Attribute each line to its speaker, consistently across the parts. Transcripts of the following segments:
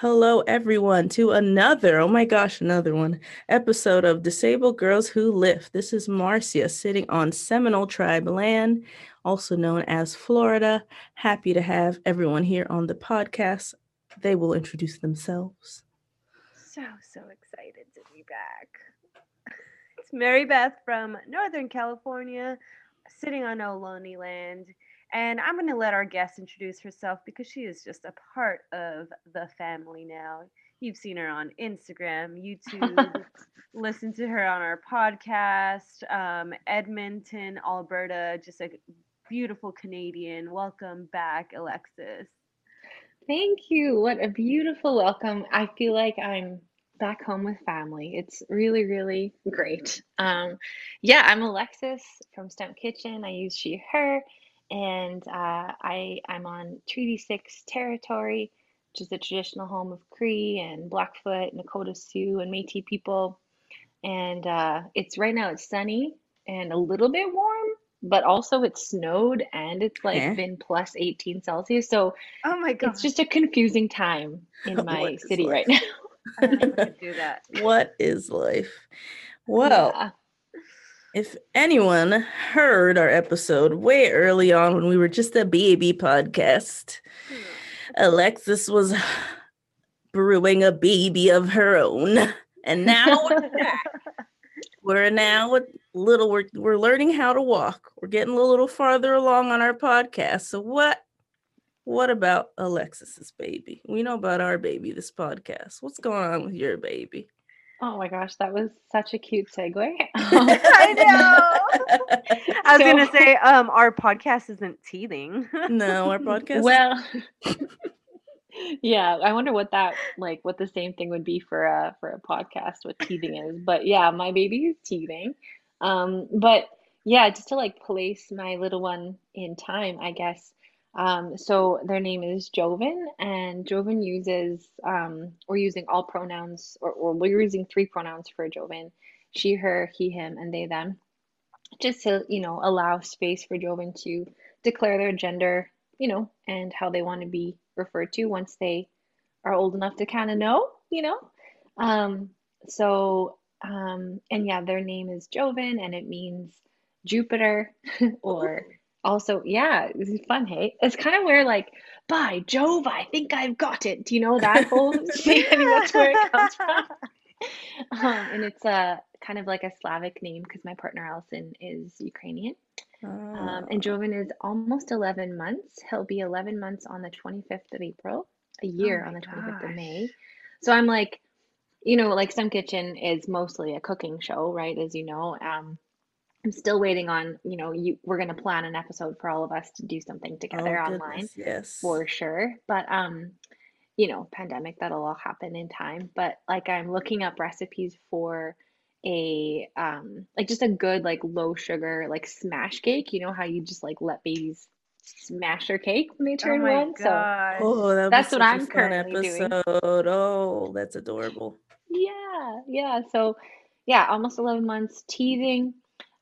Speaker 1: Hello, everyone, to another, oh my gosh, another one episode of Disabled Girls Who Lift. This is Marcia sitting on Seminole Tribe land, also known as Florida. Happy to have everyone here on the podcast. They will introduce themselves.
Speaker 2: So, so excited to be back. It's Marybeth from Northern California, sitting on Ohlone land. And I'm going to let our guest introduce herself because she is just a part of the family now. You've seen her on Instagram, YouTube, listen to her on our podcast, um, Edmonton, Alberta, just a beautiful Canadian. Welcome back, Alexis.
Speaker 3: Thank you. What a beautiful welcome. I feel like I'm back home with family. It's really, really great. Um, yeah, I'm Alexis from Stump Kitchen. I use she, her and uh, I I'm on Treaty Six territory, which is the traditional home of Cree and Blackfoot, Nakota Sioux, and Métis people. And uh, it's right now it's sunny and a little bit warm, but also it's snowed and it's like
Speaker 1: Yeah.
Speaker 3: been plus 18 Celsius. So
Speaker 2: Oh my god.
Speaker 3: it's just a confusing time in my city
Speaker 1: life?
Speaker 3: right now.
Speaker 2: I do that.
Speaker 1: what is life? Well,
Speaker 3: Yeah.
Speaker 1: If anyone heard our episode way early on when we were just a baby podcast, Alexis was brewing a baby of her own. And now we're back. we're now a little we're, we're learning how to walk. We're getting a little farther along on our podcast. So what what about Alexis's baby? We know about our baby this podcast. What's going on with your baby?
Speaker 3: Oh my gosh, that was such a cute segue.
Speaker 2: I know. I was
Speaker 3: So-
Speaker 2: gonna say, um, our podcast isn't teething.
Speaker 1: no, our podcast.
Speaker 3: Well, yeah, I wonder what that like what the same thing would be for a for a podcast what teething is. But yeah, my baby is teething. Um, but yeah, just to like place my little one in time, I guess. Um, so their name is Joven, and Joven uses um, we're using all pronouns, or, or we're using three pronouns for Joven: she, her, he, him, and they, them, just to you know allow space for Joven to declare their gender, you know, and how they want to be referred to once they are old enough to kind of know, you know. Um, so um, and yeah, their name is Joven, and it means Jupiter, or also yeah, this is fun. Hey, it's kind of where like by Jove, I think I've got it. Do you know that whole thing? I think that's where it comes from. Um, and it's a kind of like a Slavic name because my partner Allison is Ukrainian. Um, and Joven is almost 11 months. He'll be 11 months on the 25th of April, a year
Speaker 2: my
Speaker 3: on the 25th of. May. So I'm like, you know, like Stump Kitchen is mostly a cooking show, right? As you know. Um, I'm still waiting on, you know, you we're gonna plan an episode for all of us to do something
Speaker 1: Oh,
Speaker 3: together online
Speaker 1: goodness, Yes.
Speaker 3: for sure. But um, you know, pandemic, that'll all happen in time. But like I'm looking up recipes for a um like just a good like low sugar like smash cake. You know how you just like let babies smash their cake when they
Speaker 2: oh
Speaker 3: turn
Speaker 2: my
Speaker 3: one. So.
Speaker 1: Oh, that
Speaker 3: That's what
Speaker 1: such a
Speaker 3: I'm
Speaker 1: fun
Speaker 3: currently doing.
Speaker 1: episode. Oh, that's adorable.
Speaker 3: yeah, yeah. So yeah, almost 11 months teething.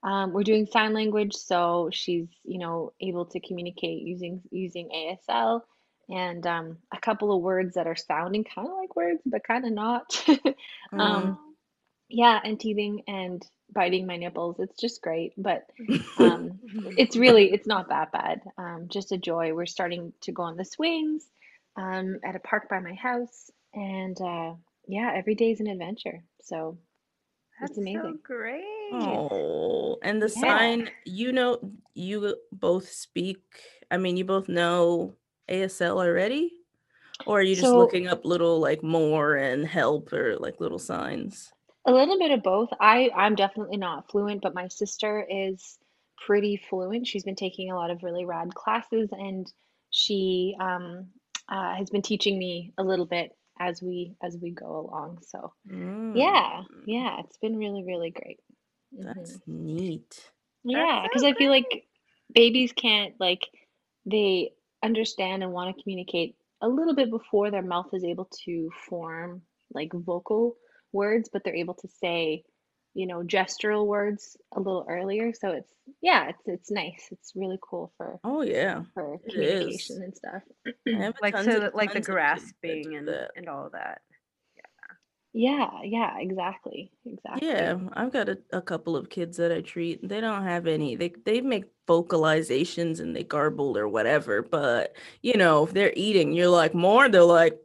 Speaker 3: Um, we're doing sign language, so she's, you know, able to communicate using using ASL and um, a couple of words that are sounding kind of like words, but kind of not.
Speaker 1: Mm.
Speaker 3: Um, yeah, and teething and biting my nipples. It's just great, but um, it's really it's not that bad. Um, just a joy. We're starting to go on the swings um, at a park by my house, and uh, yeah, every day is an adventure. So
Speaker 2: That's
Speaker 3: it's amazing.
Speaker 2: so great.
Speaker 1: Oh, and the
Speaker 3: Yeah.
Speaker 1: sign, you know, you both speak. I mean, you both know ASL already, or are you just
Speaker 3: So-
Speaker 1: looking up little like more and help or like little signs?
Speaker 3: A little bit of both. I I'm definitely not fluent, but my sister is pretty fluent. She's been taking a lot of really rad classes, and she um, uh, has been teaching me a little bit as we as we go along. So yeah,
Speaker 1: Mm,
Speaker 3: yeah, it's been really really great.
Speaker 1: That's
Speaker 3: Mhm.
Speaker 1: neat.
Speaker 3: Yeah,
Speaker 2: so
Speaker 3: because I feel like babies can't like they understand and want to communicate a little bit before their mouth is able to form like vocal words, but they're able to say you know, gestural words a little earlier. So it's yeah, it's it's nice. It's really cool for
Speaker 1: Oh yeah,
Speaker 3: for
Speaker 1: it is.
Speaker 3: communication and stuff.
Speaker 2: Like
Speaker 1: tons
Speaker 2: so
Speaker 1: of
Speaker 2: like the
Speaker 1: tons of kids that
Speaker 2: grasping and
Speaker 1: that.
Speaker 2: and all of that.
Speaker 3: Yeah, yeah, yeah, exactly. Exactly.
Speaker 1: Yeah, I've got a, a couple of kids that I treat. They don't have any. They they make vocalizations and they garble or whatever. But you know, if they're eating, you're like more. They're like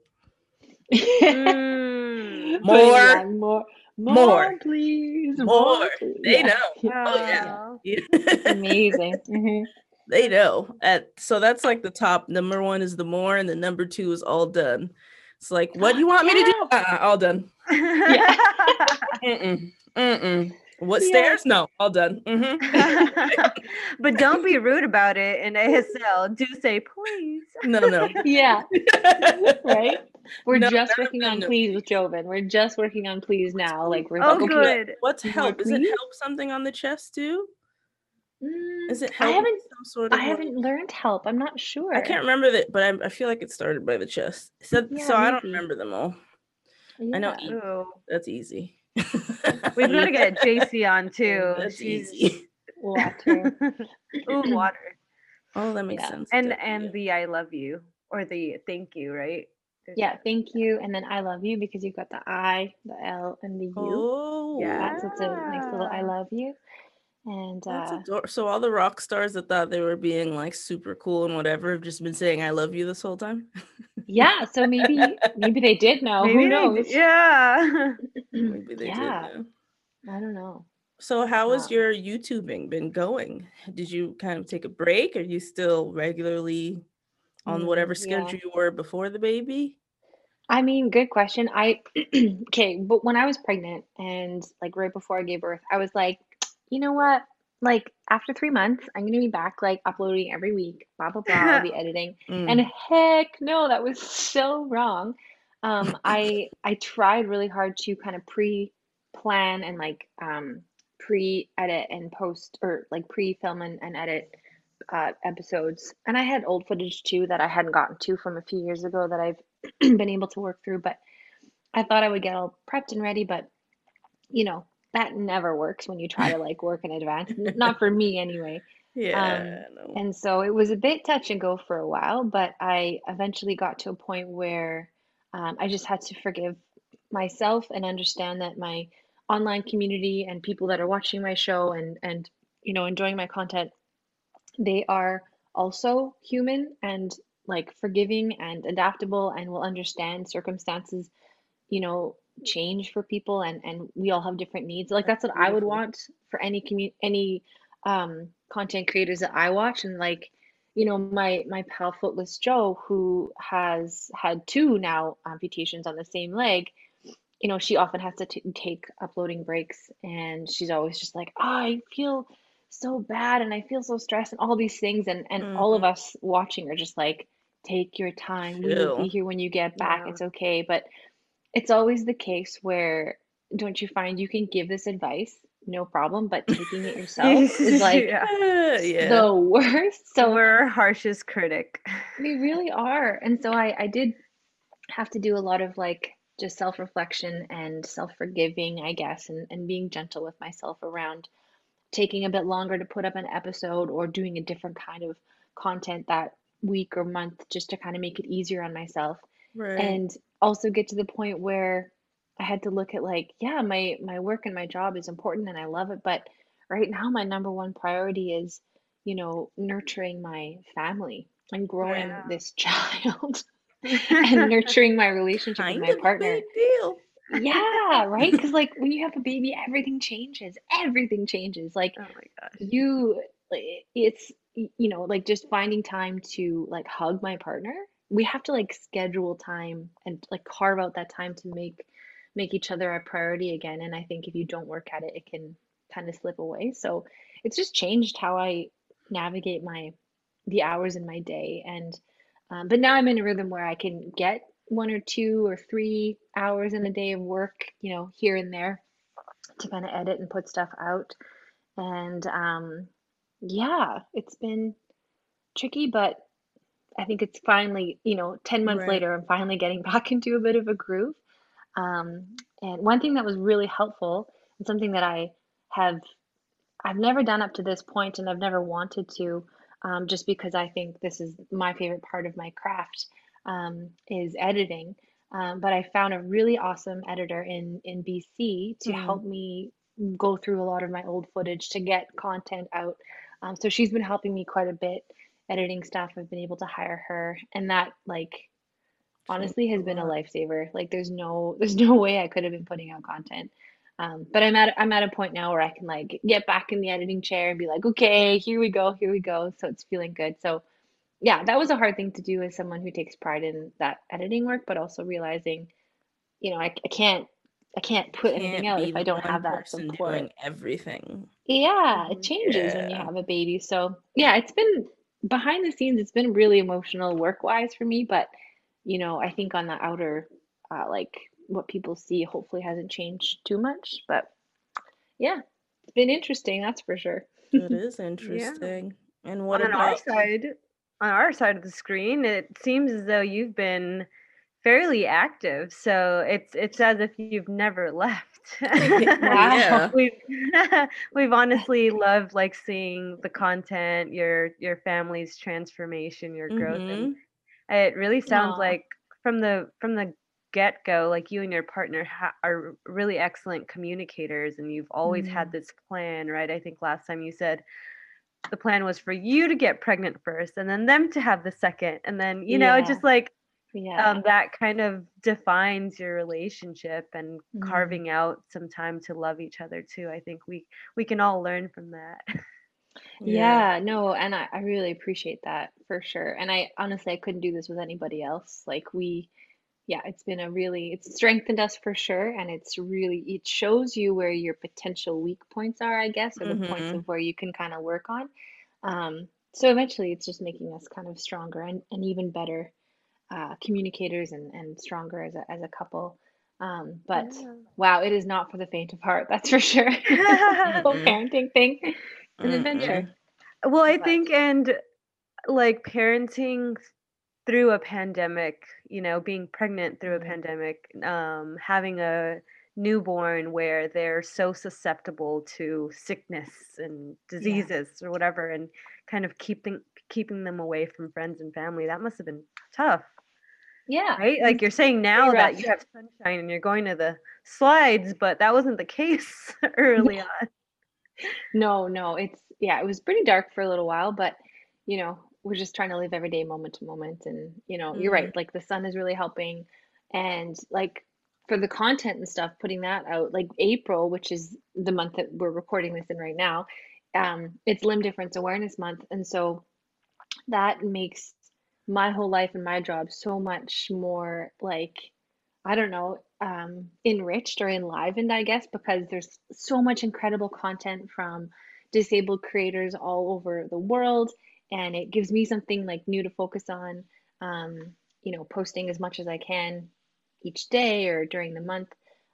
Speaker 2: Mm.
Speaker 3: But yeah,
Speaker 1: more,
Speaker 3: more,
Speaker 1: more,
Speaker 3: more, please,
Speaker 1: more.
Speaker 3: more, please.
Speaker 1: They
Speaker 3: Yeah,
Speaker 1: know. Oh yeah.
Speaker 2: Oh.
Speaker 1: Yeah.
Speaker 3: amazing. hmm
Speaker 1: they know. At so that's like the top. Number one is the more, and the number two is all done. It's like, what do you want me to do? Uh-uh, all done.
Speaker 3: Yeah.
Speaker 1: Mm-mm. Mm-mm. What
Speaker 3: Yeah.
Speaker 1: stairs? No, all done. hmm
Speaker 2: but don't be rude about it in ASL. Do say please.
Speaker 1: No, no, no.
Speaker 3: Yeah, right? We're
Speaker 1: No,
Speaker 3: just
Speaker 1: no,
Speaker 3: working
Speaker 1: no,
Speaker 3: on
Speaker 1: no.
Speaker 3: please with Joven. We're just working on please now. Like we're
Speaker 2: Oh,
Speaker 3: okay.
Speaker 2: good.
Speaker 1: What's help? Is it help something on the chest too?
Speaker 3: Mm,
Speaker 1: Is it help?
Speaker 3: I haven't
Speaker 1: some sort of
Speaker 3: I haven't learned help. I'm not sure.
Speaker 1: I can't remember that, but I, I feel like it started by the chest. So,
Speaker 3: Yeah,
Speaker 1: so I don't remember them all. I know
Speaker 3: Yeah.
Speaker 1: E.
Speaker 2: Ooh.
Speaker 1: That's easy.
Speaker 2: We've got to get JC on too.
Speaker 1: That's
Speaker 2: She's
Speaker 1: easy.
Speaker 3: Water.
Speaker 2: Ooh, water.
Speaker 1: Oh, that makes
Speaker 3: Yeah.
Speaker 1: sense.
Speaker 2: And and
Speaker 1: yeah.
Speaker 2: the I love you or the thank you, right? There's
Speaker 3: Yeah,
Speaker 2: that.
Speaker 3: thank you. And then I love you because you've got the I, the L, and the U.
Speaker 1: Oh,
Speaker 2: Yeah.
Speaker 3: Yeah, so it's a nice little I love you. And uh,
Speaker 1: ador- so all the rock stars that thought they were being like super cool and whatever have just been saying "I love you" this whole time.
Speaker 3: yeah, so maybe maybe they did know.
Speaker 2: Maybe
Speaker 3: Who
Speaker 2: they
Speaker 3: knows?
Speaker 2: Yeah.
Speaker 1: Maybe they
Speaker 3: yeah,
Speaker 1: did. Yeah.
Speaker 3: I don't know.
Speaker 1: So how has your YouTubing been going? Did you kind of take a break? Are you still regularly on
Speaker 3: Mm,
Speaker 1: whatever
Speaker 3: yeah.
Speaker 1: schedule you were before the baby?
Speaker 3: I mean, good question. I okay, but when I was pregnant and like right before I gave birth, I was like, you know what? Like after three months, I'm gonna be back like uploading every week, blah blah blah. I'll be editing.
Speaker 1: Mm.
Speaker 3: And heck no, that was so wrong. Um, I I tried really hard to kind of pre-plan and like um pre-edit and post or like pre-film and, and edit uh, episodes. And I had old footage too that I hadn't gotten to from a few years ago that I've been able to work through. But I thought I would get all prepped and ready, but you know, that never works when you try to like work in advance. Not for me anyway.
Speaker 1: yeah, no.
Speaker 3: And so it was a bit touch and go for a while, but I eventually got to a point where um, I just had to forgive myself and understand that my online community and people that are watching my show and and you know enjoying my content, they are also human and like forgiving and adaptable and will understand circumstances, you know, change for people and and we all have different needs. Like that's what I would want for any community any um content creators that I watch. And like you know my my pal Footless Joe who has had two now amputations on the same leg you know she often has to t- take uploading breaks. And she's always just like oh, I feel so bad and I feel so stressed and all these things and and all of
Speaker 1: Mhm.
Speaker 3: us watching are just like take your time we will be here when you get back
Speaker 2: Yeah.
Speaker 3: it's okay but it's always the case where don't you find you can give this advice no problem but taking it yourself is like
Speaker 2: yeah.
Speaker 1: Yeah.
Speaker 3: the worst so
Speaker 2: We're our harshest critic.
Speaker 3: we really are and so i i did have to do a lot of like just self-reflection and self-forgiving i guess and, and being gentle with myself around taking a bit longer to put up an episode or doing a different kind of content that week or month just to kind of make it easier on myself
Speaker 1: right.
Speaker 3: and also get to the point where I had to look at like, yeah, my my work and my job is important and I love it, but right now my number one priority is, you know, nurturing my family and growing
Speaker 2: Yeah.
Speaker 3: this child and nurturing my relationship with my partner.
Speaker 1: big deal.
Speaker 3: Yeah, right? Because like when you have a baby, everything changes. Everything changes. Like
Speaker 2: Oh
Speaker 3: you it's you know like just finding time to like hug my partner we have to like schedule time and like carve out that time to make make each other a priority again and i think if you don't work at it it can kind of slip away so it's just changed how i navigate my the hours in my day and um, but now i'm in a rhythm where i can get one or two or three hours in a day of work you know here and there to kind of edit and put stuff out and um, yeah, it's been tricky, but I think it's finally, you know, 10 months
Speaker 1: Right.
Speaker 3: later, I'm finally getting back into a bit of a groove. Um, and one thing that was really helpful and something that I have I've never done up to this point and I've never wanted to um, just because I think this is my favorite part of my craft um, is editing. Um, but I found a really awesome editor in in BC to
Speaker 1: Mm.
Speaker 3: help me go through a lot of my old footage to get content out. Um, so she's been helping me quite a bit editing stuff. I've been able to hire her, and that like honestly has been a lifesaver. Like there's no there's no way I could have been putting out content. Um, but I'm at I'm at a point now where I can like get back in the editing chair and be like, okay, here we go, here we go. So it's feeling good. So yeah, that was a hard thing to do as someone who takes pride in that editing work, but also realizing, you know, I, I can't I can't put anything
Speaker 1: Can't
Speaker 3: out
Speaker 1: be
Speaker 3: if I don't have that
Speaker 1: person
Speaker 3: support.
Speaker 1: doing everything.
Speaker 3: Yeah, it changes when you have a baby. So yeah, it's been behind the scenes, it's been really emotional work wise for me, but you know, I think on the outer uh, like what people see hopefully hasn't changed too much. But yeah, it's been interesting, that's for sure.
Speaker 1: It is interesting. And what
Speaker 2: on our side, on our side of the screen, it seems as though you've been fairly active. So it's it's as if you've never left.
Speaker 1: Yeah.
Speaker 2: we've we've honestly loved like seeing the content, your your family's transformation, your growth, and mm-hmm. it really sounds
Speaker 3: Aw.
Speaker 2: like from the from the get go, like you and your partner ha- are really excellent communicators, and you've always had mm-hmm. this plan, right? I think last time you said the plan was for you to get pregnant first, and then them to have the second, and then you know,
Speaker 3: Yeah.
Speaker 2: just like
Speaker 3: Yeah.
Speaker 2: um, that kind of defines your relationship and
Speaker 3: Mhm.
Speaker 2: carving out some time to love each other too. I think we we can all learn from that.
Speaker 3: Yeah, no, and I, I really appreciate that for sure. And I honestly I couldn't do this with anybody else. Like we, yeah, it's been a really it's strengthened us for sure, and it's really it shows you where your potential weak points are, I guess, or the points
Speaker 1: Mhm.
Speaker 3: of where you can kind of work on. Um, so eventually it's just making us kind of stronger and, and even better uh, communicators and, and stronger as a as a couple. Um, but
Speaker 2: Yeah.
Speaker 3: wow, it is not for the faint of heart, that's for sure. Whole
Speaker 1: Mm-mm.
Speaker 3: parenting thing. It's an adventure.
Speaker 2: Well, I
Speaker 3: But-
Speaker 2: think, and like parenting through a pandemic, you know, being pregnant through a
Speaker 3: Mhm.
Speaker 2: pandemic, um, having a newborn where they're so susceptible to sickness and diseases or whatever, and kind of keeping keeping them away from friends and family, that must have been tough,
Speaker 3: Yeah.
Speaker 2: right? Like you're saying now that you have sunshine and you're going to the slides, but that wasn't the case early on.
Speaker 3: No, no, it's yeah, it was pretty dark for a little while, but you know, we're just trying to live every day moment to moment and you know, you're right, like the sun is really helping and like for the content and stuff, putting that out, like April, which is the month that we're recording this in right now, um, it's Limb Difference Awareness Month, and so that makes my whole life and my job so much more like I don't know, um, enriched or enlivened, I guess, because there's so much incredible content from disabled creators all over the world, and it gives me something like new to focus on. Um, you know, posting as much as I can each day or during the month.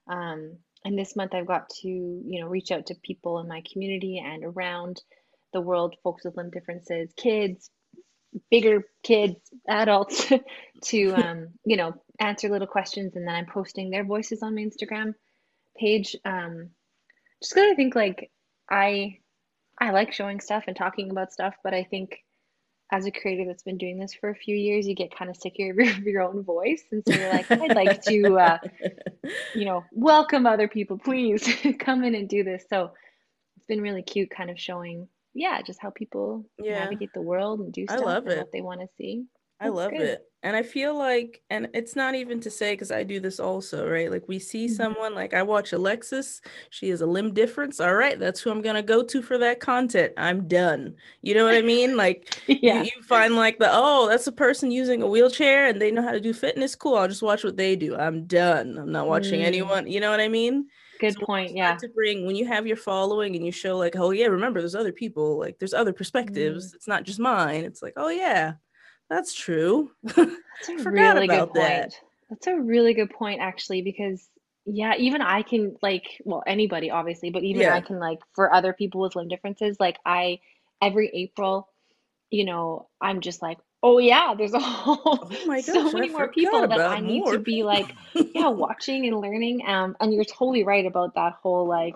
Speaker 3: Um, and this month I've got to, you know, reach out to people in my community and around the world, folks with limb differences, kids, bigger kids, adults, to um, you know, answer little questions and then I'm posting their voices on my Instagram page. Um, just because I think like I I like showing stuff and talking about stuff, but I think as a creator that's been doing this for a few years, you get kind of sick of your, of your own voice. And so you're like, I'd like to, uh, you know, welcome other people, please come in and do this. So it's been really cute kind of showing, yeah, just how people
Speaker 1: Yeah.
Speaker 3: navigate the world and do
Speaker 1: I
Speaker 3: stuff
Speaker 1: love
Speaker 3: and
Speaker 1: it.
Speaker 3: what they want to see.
Speaker 1: I love
Speaker 3: good.
Speaker 1: it. And I feel like, and it's not even to say because I do this also, right? Like we see
Speaker 3: Mhm.
Speaker 1: someone, like I watch Alexis, she has a limb difference. All right, that's who I'm gonna go to for that content. I'm done. You know what I mean? Like
Speaker 3: Yeah.
Speaker 1: you, you find like the, oh, that's a person using a wheelchair and they know how to do fitness. Cool. I'll just watch what they do. I'm done. I'm not watching
Speaker 3: Mm.
Speaker 1: anyone. You know what I mean?
Speaker 3: Good
Speaker 1: So
Speaker 3: point. Yeah.
Speaker 1: To bring when you have your following and you show like, oh yeah, remember there's other people, like there's other perspectives. It's not just mine. It's like, oh yeah, that's true.
Speaker 3: That's a really good
Speaker 1: about that.
Speaker 3: point. That's a really good point, actually, because yeah, even I can like, well, anybody obviously, but even
Speaker 1: Yeah.
Speaker 3: I can like for other people with limb differences, like I every April, you know, I'm just like, oh yeah, there's a whole
Speaker 1: Oh
Speaker 3: so
Speaker 1: gosh, I
Speaker 3: many more people that I need
Speaker 1: more
Speaker 3: to be like, yeah, watching and learning. Um, and you're totally right about that whole like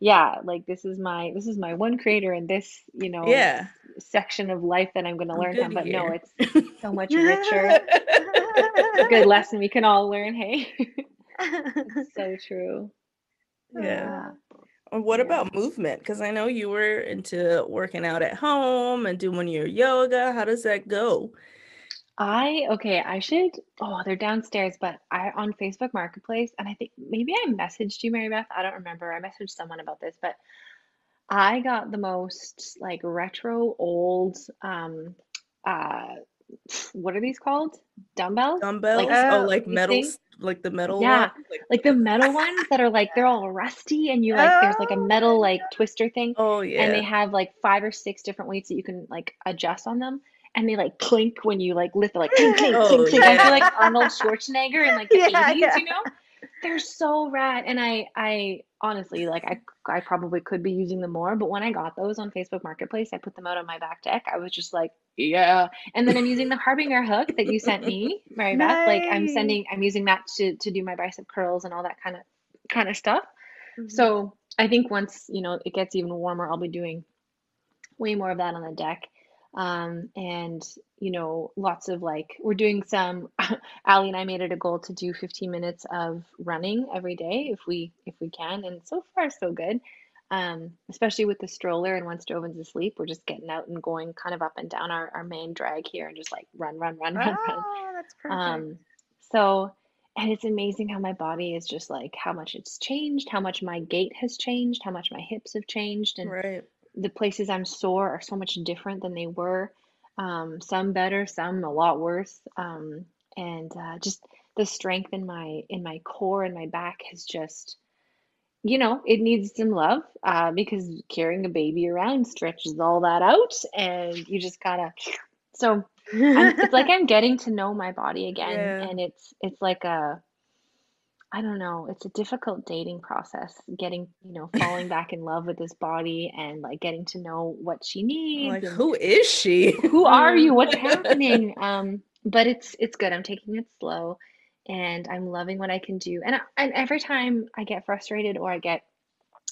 Speaker 3: yeah, like this is my this is my one creator in this, you know,
Speaker 1: Yeah.
Speaker 3: section of life that I'm going to learn from. But no, it's so much richer. A good lesson we can all learn. Hey, so true.
Speaker 1: Yeah.
Speaker 3: Yeah.
Speaker 1: And what
Speaker 3: Yeah.
Speaker 1: about movement? Because I know you were into working out at home and doing your yoga. How does that go?
Speaker 3: I okay, I should oh, they're downstairs, but I on Facebook Marketplace, and I think maybe I messaged you, Marybeth. I don't remember. I messaged someone about this, but I got the most like retro old um uh what are these called? Dumbbells?
Speaker 1: Dumbbells?
Speaker 2: Oh,
Speaker 1: oh, like
Speaker 3: you
Speaker 1: metal, like the metal
Speaker 3: Yeah,
Speaker 1: ones? Like,
Speaker 3: like the metal ones that are like they're all rusty and you like there's like a metal like twister thing
Speaker 1: oh yeah
Speaker 3: and they have like five or six different weights that you can like adjust on them and they like clink when you like lift like clink clink
Speaker 1: Oh,
Speaker 3: clink clink I feel like Arnold Schwarzenegger in like the
Speaker 2: Yeah,
Speaker 3: 80s
Speaker 2: yeah.
Speaker 3: you know they're so rad and I I honestly like I I probably could be using them more but when I got those on Facebook Marketplace I put them out on my back deck I was just like yeah and then I'm using the Harbinger hook that you sent me Marybeth like I'm sending I'm using that to to do my bicep curls and all that kind of kind of stuff
Speaker 2: Mhm.
Speaker 3: so I think once, you know, it gets even warmer, I'll be doing way more of that on the deck. Um, and, you know, lots of like, we're doing some, Ali and I made it a goal to do 15 minutes of running every day if we if we can. And so far, so good. Um, especially with the stroller and once Joven's asleep, we're just getting out and going kind of up and down our, our main drag here and just like run, run, run, run, run.
Speaker 2: Oh, that's perfect.
Speaker 3: Um, so, and it's amazing how my body is just like how much it's changed, how much my gait has changed, how much my hips have changed, and
Speaker 1: Right.
Speaker 3: The places I'm sore are so much different than they were. Um, some better, some a lot worse. Um, and uh, just the strength in my in my core and my back has just, you know, it needs some love uh, because carrying a baby around stretches all that out, and you just gotta. So I'm, it's like I'm getting to know my body again,
Speaker 1: Yeah.
Speaker 3: and it's it's like a I don't know, it's a difficult dating process, getting, you know, falling back in love with this body and like getting to know what she needs
Speaker 1: Like, who is she?
Speaker 3: who are you? What's happening? Um, but it's it's good. I'm taking it slow and I'm loving what I can do. And I, and every time I get frustrated or I get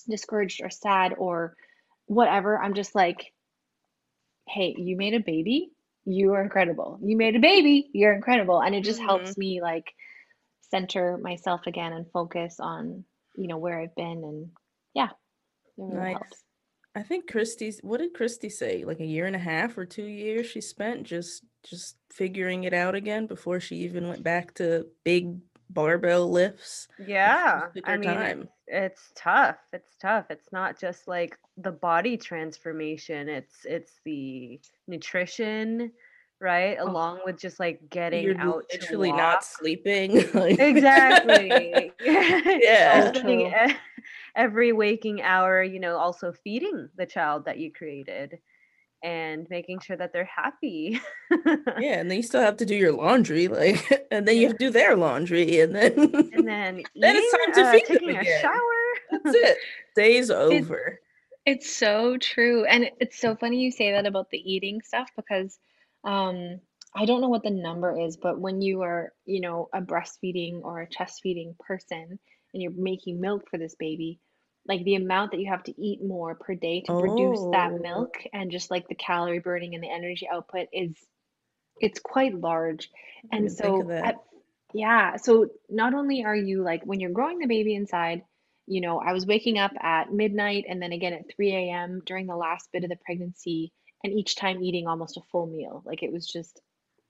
Speaker 3: discouraged or sad or whatever, I'm just like, hey, you made a baby. You are incredible. You made a baby. You're incredible. And it just
Speaker 1: Mhm.
Speaker 3: helps me like center myself again and focus on, you know, where I've been and yeah, really
Speaker 1: Nice.
Speaker 3: helps.
Speaker 1: I think Christy's what did Christy say? Like a year and a half or two years she spent just just figuring it out again before she even went back to big barbell lifts.
Speaker 2: Yeah, I mean,
Speaker 1: time.
Speaker 2: it's tough. It's tough. It's not just like the body transformation. It's it's the nutrition, right?
Speaker 3: Oh.
Speaker 2: Along with just like getting
Speaker 1: You're
Speaker 2: out to
Speaker 1: literally not sleeping. like-
Speaker 2: Exactly.
Speaker 1: Yeah.
Speaker 2: And spending e- every waking hour, you know, also feeding the child that you created and making sure that they're happy.
Speaker 1: yeah, and then you still have to do your laundry, like, and then you have to do their laundry, and then
Speaker 2: And then
Speaker 1: Then it's time to
Speaker 2: uh,
Speaker 1: feed them
Speaker 2: taking a shower.
Speaker 1: that's it. Day's over.
Speaker 3: It's so true. And it's so funny you say that about the eating stuff because um, I don't know what the number is, but when you are, you know, a breastfeeding or a chest feeding person and you're making milk for this baby, like the amount that you have to eat more per day to produce that
Speaker 1: Oh.
Speaker 3: milk and just like the calorie burning and the energy output is it's quite large. And
Speaker 1: didn't think of
Speaker 3: so at yeah, so not only are you like when you're growing the baby inside, you know, I was waking up at midnight and then again at 3 a.m. during the last bit of the pregnancy, and each time eating almost a full meal. Like it was just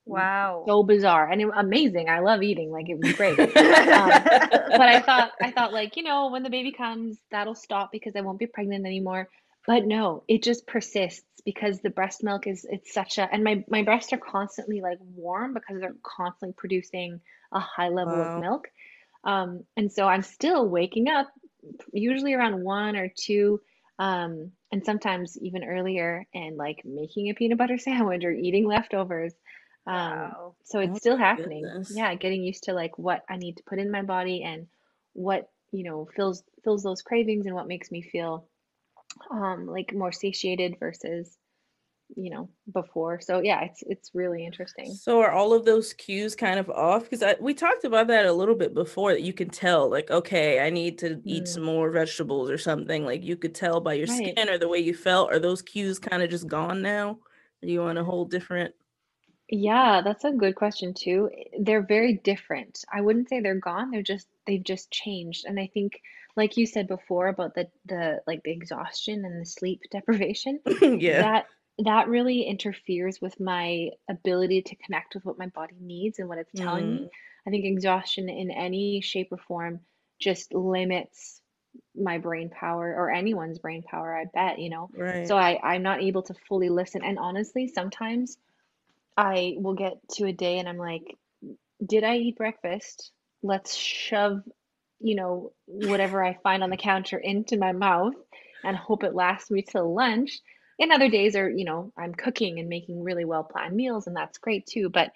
Speaker 2: Wow.
Speaker 3: so bizarre and it, amazing. I love eating. Like it was great. Um, but I thought I thought like, you know, when the baby comes, that'll stop because I won't be pregnant anymore. But no, it just persists because the breast milk is it's such a and my my breasts are constantly like warm because they're constantly producing a high level
Speaker 1: Wow.
Speaker 3: of milk. Um, and so I'm still waking up usually around one or two, um, and sometimes even earlier, and like making a peanut butter sandwich or eating leftovers. Um,
Speaker 2: Wow.
Speaker 3: so it's
Speaker 1: Oh
Speaker 3: still happening.
Speaker 1: goodness.
Speaker 3: Yeah, getting used to like what I need to put in my body and what, you know, fills fills those cravings and what makes me feel um like more satiated versus you know, before. So yeah, it's it's really interesting.
Speaker 1: So are all of those cues kind of off? Because we talked about that a little bit before that you can tell, like, okay, I need to eat
Speaker 3: Mm,
Speaker 1: some more vegetables or something. Like you could tell by your
Speaker 3: right.
Speaker 1: skin or the way you felt. Are those cues kind of just gone now? Are you on a whole different?
Speaker 3: Yeah, that's a good question too. They're very different. I wouldn't say they're gone. They're just they've just changed. And I think, like you said before about the the like the exhaustion and the sleep deprivation,
Speaker 1: yeah.
Speaker 3: that that really interferes with my ability to connect with what my body needs and what it's telling me.
Speaker 1: Mm,
Speaker 3: I think exhaustion in any shape or form just limits my brain power or anyone's brain power, I bet, you know.
Speaker 1: right.
Speaker 3: So I I'm not able to fully listen. And honestly, sometimes I will get to a day and I'm like, did I eat breakfast? Let's shove, you know, whatever I find on the counter into my mouth and hope it lasts me till lunch. And other days are, you know, I'm cooking and making really well planned meals, and that's great too. But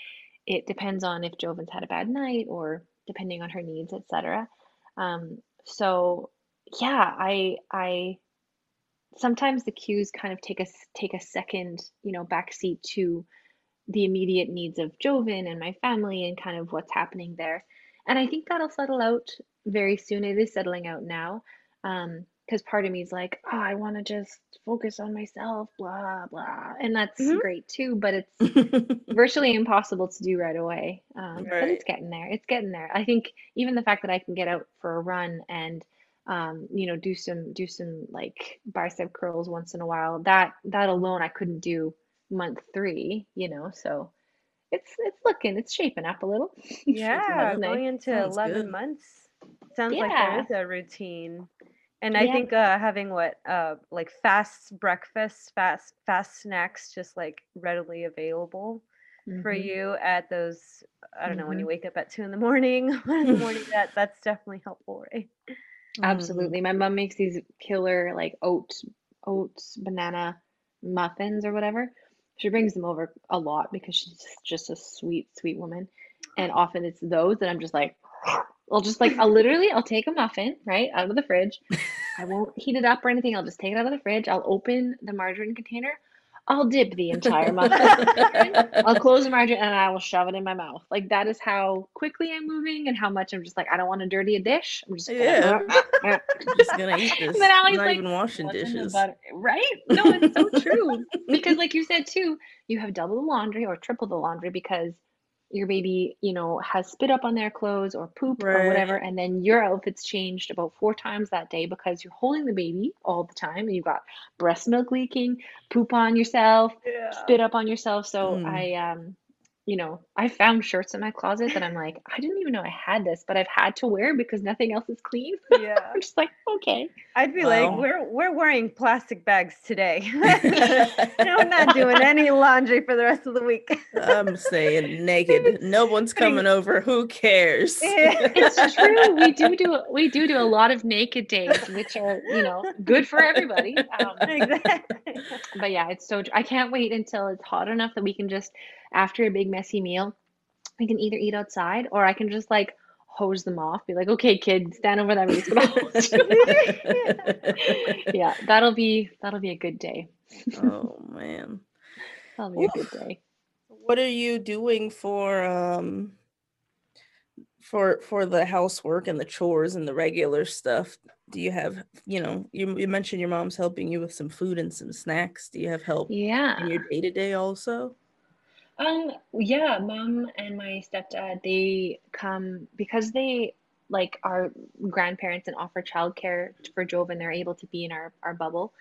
Speaker 3: it depends on if Joven's had a bad night or depending on her needs, etc. Um, so yeah, I I sometimes the cues kind of take a take a second, you know, backseat to the immediate needs of Joven and my family and kind of what's happening there. And I think that'll settle out very soon. It is settling out now. Um, because part of me is like, oh, I want to just focus on myself, blah, blah. And that's
Speaker 2: Mhm.
Speaker 3: great too, but it's virtually impossible to do right away. Um, but it's getting there. It's getting there. I think even the fact that I can get out for a run and um, you know, do some do some like bicep curls once in a while, that that alone I couldn't do month three, you know. So it's it's looking, it's shaping up a little.
Speaker 2: Yeah,
Speaker 3: That's nice.
Speaker 2: going into
Speaker 1: Sounds
Speaker 2: 11
Speaker 1: good.
Speaker 2: months. Sounds like there
Speaker 3: Yeah.
Speaker 2: is a routine. And I think uh, having what uh, like fast breakfast, fast fast snacks, just like readily available for
Speaker 3: Mhm.
Speaker 2: you at those. I don't know when you
Speaker 3: Mhm.
Speaker 2: wake up at two in the morning. One in the morning, that that's definitely helpful, right?
Speaker 1: Mm,
Speaker 3: Absolutely. My mom makes these killer like oats, oats banana muffins or whatever. She brings them over a lot because she's just a sweet, sweet woman. And often it's those that I'm just like I'll just like I'll literally I'll take a muffin, right, out of the fridge. I won't heat it up or anything. I'll just take it out of the fridge. I'll open the margarine container. I'll dip the entire muffin. I'll close the margarine and I will shove it in my mouth. Like that is how quickly I'm moving and how much I'm just like I don't want to dirty a dish. I'm just
Speaker 1: Yeah.
Speaker 3: gonna
Speaker 1: Just gonna eat this.
Speaker 3: And then Allie's
Speaker 1: not
Speaker 3: like,
Speaker 1: even washing
Speaker 3: "What's in the
Speaker 1: dishes.
Speaker 3: Right? No, it's so true. because like you said too, you have double the laundry or triple the laundry because your baby, you know, has spit up on their clothes or poop or whatever, and then your outfit's changed about four times that day because you're holding the baby all the time and you've got breast milk leaking, poop on yourself,
Speaker 2: Yeah.
Speaker 3: spit up on yourself. So
Speaker 1: Mm.
Speaker 3: I um you know, I found shirts in my closet that I'm like, I didn't even know I had this, but I've had to wear because nothing else is clean.
Speaker 2: Yeah.
Speaker 3: I'm just like, okay.
Speaker 2: I'd be like, we're we're wearing plastic bags today. no, I'm not doing any laundry for the rest of the week.
Speaker 1: I'm saying naked. No one's coming over. Who cares?
Speaker 3: It's true. We do do we do do a lot of naked days, which are you know good for everybody. Um,
Speaker 2: exactly.
Speaker 3: but yeah, it's so. I can't wait until it's hot enough that we can just after a big messy meal, I can either eat outside or I can just like hose them off. Be like, okay, kid, stand over there. I'm just gonna hose you." yeah, that'll be that'll be a good day.
Speaker 1: oh man.
Speaker 3: That'll be a good day.
Speaker 1: What are you doing for um for for the housework and the chores and the regular stuff? Do you have, you know, you, you mentioned your mom's helping you with some food and some snacks. Do you have help
Speaker 3: Yeah.
Speaker 1: in your day to day also?
Speaker 3: Um, yeah, mom and my stepdad, they come because they like are grandparents and offer childcare for Jove, and They're able to be in our, our bubble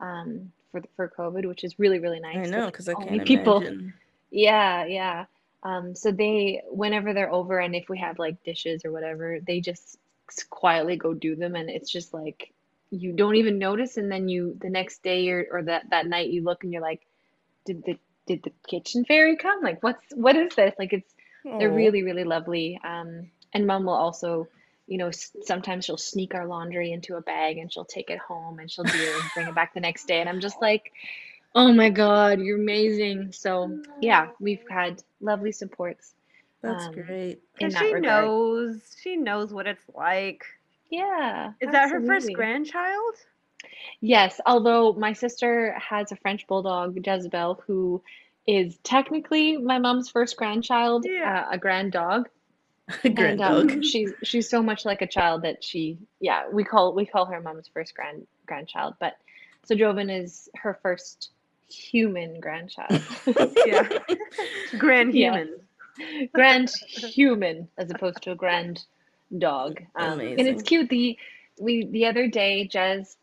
Speaker 3: um, for for COVID, which is really, really nice.
Speaker 1: I know because I can't
Speaker 3: people.
Speaker 1: imagine.
Speaker 3: Yeah, yeah. Um, so they, whenever they're over, and if we have like dishes or whatever, they just quietly go do them, and it's just like you don't even notice, and then you the next day or or that that night you look and you're like, did the did the kitchen fairy come? Like, what's what is this? Like, it's they're really really lovely. Um, and mom will also, you know, s- sometimes she'll sneak our laundry into a bag and she'll take it home and she'll do it and bring it back the next day, and I'm just like. Oh my God, you're amazing. So, yeah, we've had lovely supports
Speaker 1: That's
Speaker 3: um,
Speaker 1: great.
Speaker 2: Because
Speaker 3: that
Speaker 2: she
Speaker 3: regard.
Speaker 2: knows, she knows what it's like.
Speaker 3: Yeah,
Speaker 2: Is that her first grandchild?
Speaker 3: Yes, although my sister has a French bulldog, Jezebel, who is technically my mom's first grandchild,
Speaker 2: Yeah.
Speaker 3: uh, a grand dog.
Speaker 1: Grand
Speaker 3: And um,
Speaker 1: dog.
Speaker 3: she's she's so much like a child that she yeah, we call we call her mom's first grand grandchild. But so Joven is her first human grandchild.
Speaker 2: Yeah. Grand
Speaker 3: Yeah.
Speaker 2: human.
Speaker 3: grand human as opposed to a grand dog. Um, and
Speaker 1: Amazing.
Speaker 3: it's cute. The we the other day, Jez,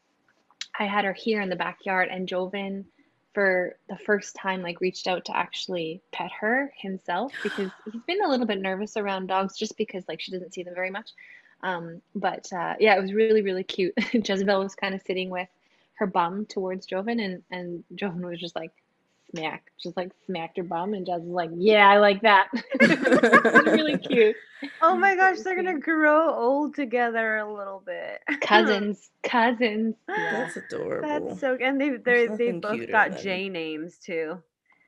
Speaker 3: I had her here in the backyard, and Joven, for the first time, like reached out to actually pet her himself because he's been a little bit nervous around dogs just because like she doesn't see them very much. Um, but uh, yeah, it was really really cute. Jezebel was kind of sitting with her bum towards Joven, and and Joven was just like smack, just like smacked her bum, and Jez was like, "Yeah, I like that." it really cute.
Speaker 2: Oh my gosh, they're gonna grow old together a little bit.
Speaker 3: Cousins, cousins. Yeah.
Speaker 1: That's adorable.
Speaker 2: That's so and they they they both got
Speaker 1: than-
Speaker 2: J names too.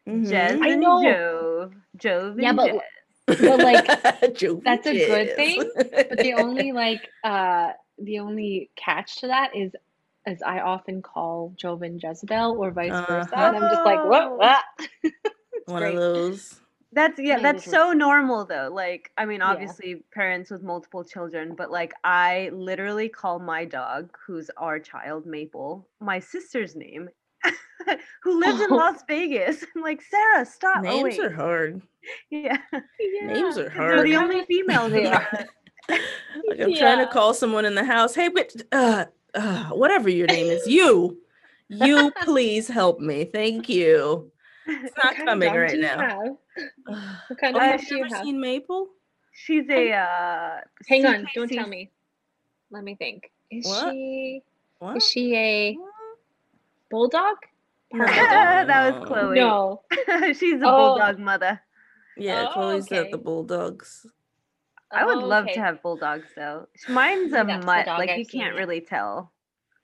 Speaker 1: Mhm.
Speaker 2: Jez
Speaker 3: I
Speaker 2: and
Speaker 3: know.
Speaker 2: Jove. Jove
Speaker 3: Yeah,
Speaker 2: and
Speaker 3: but-
Speaker 2: Jez.
Speaker 3: But, like, that's a good thing, But the only like uh the only catch to that is as I often call Joven Jezebel or vice versa.
Speaker 1: Uh-huh.
Speaker 3: And I'm just like, what?
Speaker 2: Oh.
Speaker 3: what?
Speaker 1: one
Speaker 3: great.
Speaker 1: of those.
Speaker 2: That's yeah,
Speaker 3: Yeah,
Speaker 2: that's so normal though. Like, I mean,
Speaker 3: Yeah.
Speaker 2: obviously parents with multiple children, but like I literally call my dog, who's our child, Maple, my sister's name, who lives in
Speaker 3: Oh.
Speaker 2: Las Vegas. I'm like, Sarah, stop. oh,
Speaker 1: Names
Speaker 2: wait.
Speaker 1: are hard.
Speaker 2: Yeah.
Speaker 1: Names are hard.
Speaker 2: They're the only
Speaker 3: female
Speaker 2: females
Speaker 3: They
Speaker 2: in
Speaker 3: are.
Speaker 2: that.
Speaker 1: Like I'm trying to call someone in the house. Hey, but uh, uh, whatever your name is, you, you please help me. Thank you. It's not
Speaker 3: What kind of
Speaker 1: coming right
Speaker 3: do you
Speaker 1: now.
Speaker 3: have?
Speaker 1: Oh,
Speaker 3: What kind of
Speaker 2: I
Speaker 1: have you
Speaker 3: you
Speaker 1: ever
Speaker 3: have?
Speaker 1: seen Maple?
Speaker 2: She's a uh
Speaker 3: Hang on, don't tell me. Let me think. Is
Speaker 1: What?
Speaker 3: she
Speaker 1: What?
Speaker 3: is she a bulldog?
Speaker 1: No,
Speaker 2: That was. Chloe.
Speaker 3: No.
Speaker 2: She's a
Speaker 3: Oh.
Speaker 2: bulldog mother.
Speaker 1: Yeah,
Speaker 3: Oh,
Speaker 1: Chloe's at the Bulldogs.
Speaker 2: I would
Speaker 3: Oh,
Speaker 2: love
Speaker 3: okay.
Speaker 2: to have bulldogs though. Mine's a
Speaker 3: That's
Speaker 2: mutt, like
Speaker 3: I've
Speaker 2: you
Speaker 3: seen,
Speaker 2: can't really tell.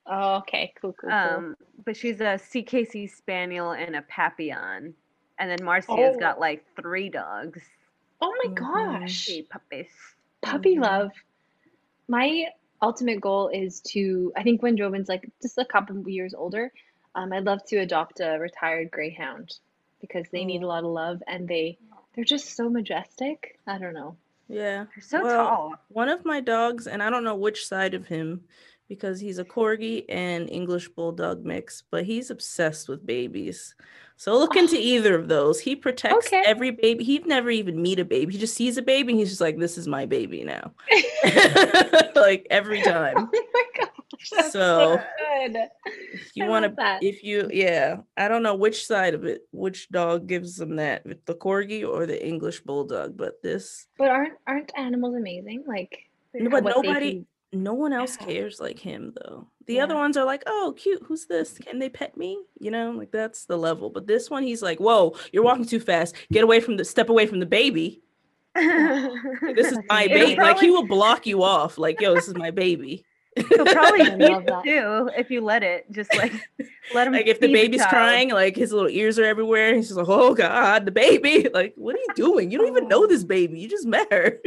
Speaker 3: Oh, okay, cool, cool, cool.
Speaker 2: Um, but she's a CKC Spaniel and a Papillon, and then Marcia's
Speaker 3: Oh.
Speaker 2: got like three dogs.
Speaker 3: oh my
Speaker 1: Mhm.
Speaker 3: gosh.
Speaker 2: Three puppies.
Speaker 3: puppy
Speaker 1: Mhm.
Speaker 3: love. My ultimate goal is to, I think when Joven's like just a couple of years older, um, I'd love to adopt a retired greyhound because they need a lot of love and they they're just so majestic. I don't know.
Speaker 1: Yeah.
Speaker 2: They're so
Speaker 1: Well,
Speaker 2: tall.
Speaker 1: One of my dogs, and I don't know which side of him because he's a corgi and English bulldog mix, but he's obsessed with babies. So look into either of those. He protects
Speaker 3: Okay.
Speaker 1: every baby. He'd never even meet a baby. He just sees a baby and he's just like, this is my baby now. like every time.
Speaker 3: Oh my gosh, that's
Speaker 1: So,
Speaker 3: so good.
Speaker 1: If you want to, if you, yeah, I don't know which side of it, which dog gives them that the corgi or the English bulldog, but this,
Speaker 3: But aren't aren't animals amazing? Like
Speaker 1: No, but nobody, no one else cares like him though. The other ones are like, oh, cute. Who's this? Can they pet me? You know, like that's the level. But this one, he's like, whoa, you're walking too fast. Get away from the, step away from the baby. This is my baby.
Speaker 2: It'll
Speaker 1: Like he will block you off. Like, yo, this is my baby.
Speaker 2: He'll probably feed
Speaker 3: love that.
Speaker 2: too if you let it. Just like let him.
Speaker 1: like if the baby's
Speaker 2: child.
Speaker 1: crying, like his little ears are everywhere. He's just like, oh god, the baby. Like, what are you doing? You don't even know oh. this baby. You just met her.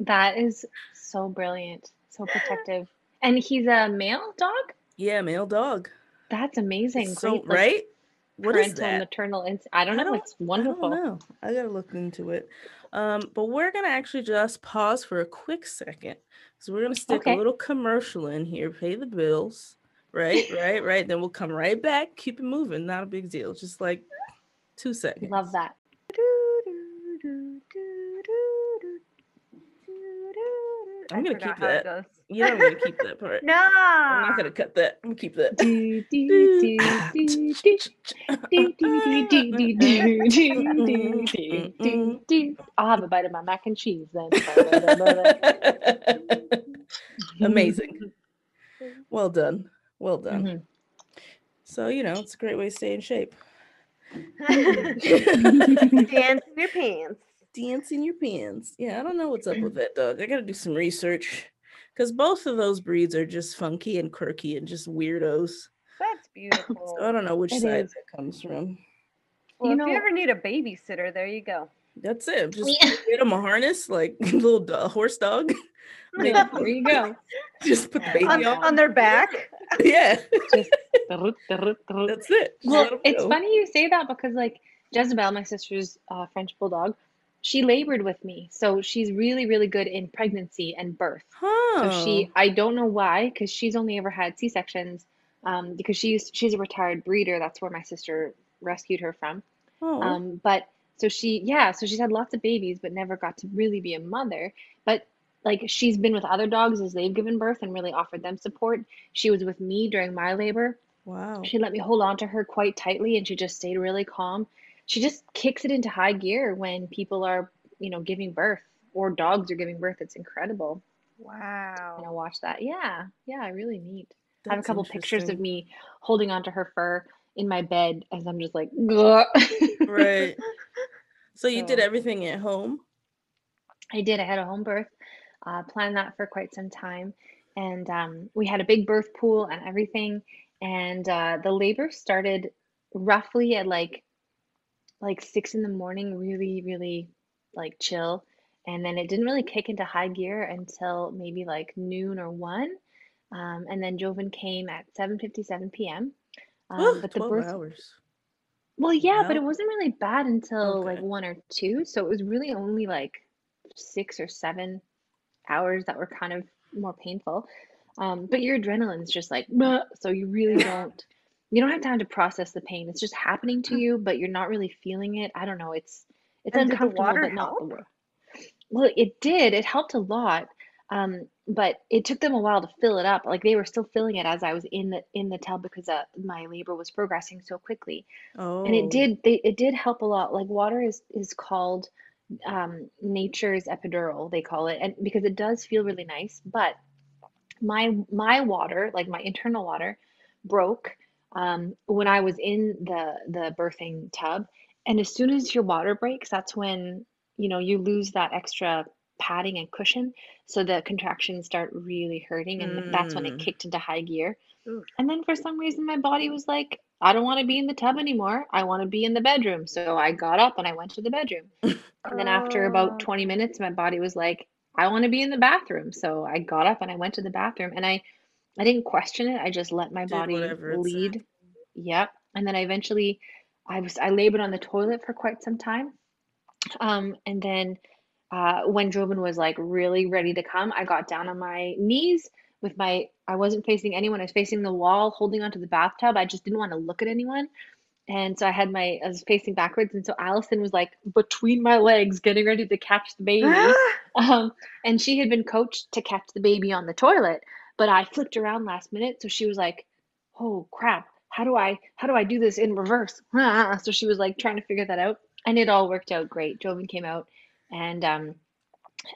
Speaker 3: That is so brilliant, so protective. And he's a male dog?
Speaker 1: yeah, male dog.
Speaker 3: That's amazing.
Speaker 1: So
Speaker 3: Great, like,
Speaker 1: right? What is that?
Speaker 3: maternal ins- I don't
Speaker 1: I
Speaker 3: know.
Speaker 1: don't-
Speaker 3: it's wonderful.
Speaker 1: I. I gotta look into it. Um, but we're gonna actually just pause for a quick second. So we're gonna stick
Speaker 3: Okay.
Speaker 1: a little commercial in here, pay the bills. Right, right, right. Then we'll come right back, keep it moving. Not a big deal. Just like two seconds.
Speaker 3: Love that.
Speaker 1: I'm gonna keep that. Yeah, I'm gonna keep that part.
Speaker 2: no,
Speaker 1: I'm not gonna cut that. I'm gonna keep that.
Speaker 3: I'll have a bite of my mac and cheese then.
Speaker 1: Amazing. Well done. Well done. So you know, it's a great way to stay in shape.
Speaker 2: Dance in your pants.
Speaker 1: Dance in your pants. Yeah, I don't know what's up with that dog. I got to do some research because both of those breeds are just funky and quirky and just weirdos.
Speaker 2: That's beautiful.
Speaker 1: So I don't know which
Speaker 3: It
Speaker 1: side
Speaker 3: is.
Speaker 1: that comes from.
Speaker 2: Well,
Speaker 3: You
Speaker 2: if
Speaker 3: know-
Speaker 2: you ever need a babysitter, there you go.
Speaker 1: That's it. Just
Speaker 3: Yeah.
Speaker 1: get them a harness, like little do- horse dog.
Speaker 3: Yeah, there you go.
Speaker 1: just put the baby
Speaker 2: On,
Speaker 1: on.
Speaker 2: on their back.
Speaker 1: Yeah,
Speaker 3: Just
Speaker 1: that's it. Just
Speaker 3: Well, it's
Speaker 1: go.
Speaker 3: funny you say that because like Jezebel, my sister's uh, French bulldog, she labored with me, so she's really, really good in pregnancy and birth. So she, I don't know why, because she's only ever had C sections. Um, because she's she's a retired breeder. That's where my sister rescued her from.
Speaker 1: Oh.
Speaker 3: Um, but so she, yeah, so she's had lots of babies, but never got to really be a mother. But like she's been with other dogs as they've given birth and really offered them support. She was with me during my labor.
Speaker 1: wow.
Speaker 3: She let me hold on to her quite tightly and she just stayed really calm. She just kicks it into high gear when people are, you know, giving birth or dogs are giving birth. It's incredible. And I
Speaker 2: Wow.
Speaker 3: watch that. Yeah, yeah, really neat. I have a couple pictures of me holding onto her fur in my bed as I'm just like, "Gah."
Speaker 1: Right. So you did everything at home?
Speaker 3: I did. I had a home birth, uh, planned that for quite some time, and um, we had a big birth pool and everything. And uh, the labor started roughly at like like six in the morning, really, really like chill. And then it didn't really kick into high gear until maybe like noon or one. Um, and then Joven came at 7:57 p.m. Um,
Speaker 1: Ugh,
Speaker 3: but the
Speaker 1: 12
Speaker 3: birth,
Speaker 1: hours.
Speaker 3: well, yeah, but it wasn't really bad until like one or two. So it was really only like six or seven hours that were kind of more painful. Um, but your adrenaline's just like, "Bleh," so you really don't, you don't have time to process the pain. It's just happening to you, but you're not really feeling it. I don't know. It's it's
Speaker 2: And
Speaker 3: uncomfortable,
Speaker 2: water
Speaker 3: but not the
Speaker 2: help?
Speaker 3: worst. Well, it did. It helped a lot. Um, but it took them a while to fill it up. Like they were still filling it as I was in the in the tub because uh, my labor was progressing so quickly. Oh. And it
Speaker 1: Oh.
Speaker 3: did they it did help a lot. Like water is is called um, nature's epidural, they call it, and because it does feel really nice. But my my water, like my internal water, broke um, when I was in the the birthing tub. And as soon as your water breaks, that's when you know you lose that extra padding and cushion, so the contractions start really hurting, and that's when it
Speaker 1: Mm.
Speaker 3: kicked into high gear.
Speaker 2: Oof.
Speaker 3: And then for some reason, my body was like, I don't want to be in the tub anymore. I want to be in the bedroom. So I got up and I went to the bedroom. And then after about
Speaker 2: Oh.
Speaker 3: 20 minutes, my body was like, I want to be in the bathroom. So I got up and I went to the bathroom and I I didn't question it. I just let my
Speaker 1: Did
Speaker 3: body
Speaker 1: whatever it said.
Speaker 3: lead. Yep. And then I eventually I was I labored on the toilet for quite some time. Um, and then uh, when Joven was like really ready to come, I got down on my knees with my, I wasn't facing anyone. I was facing the wall, holding onto the bathtub. I just didn't want to look at anyone. And so I had my, I was facing backwards. And so Allison was like between my legs, getting ready to catch the baby. Um, and she had been coached to catch the baby on the toilet, but I flipped around last minute. So she was like, oh crap, how do I, how do I do this in reverse? So she was like trying to figure that out. And it all worked out great. Joven came out and, um,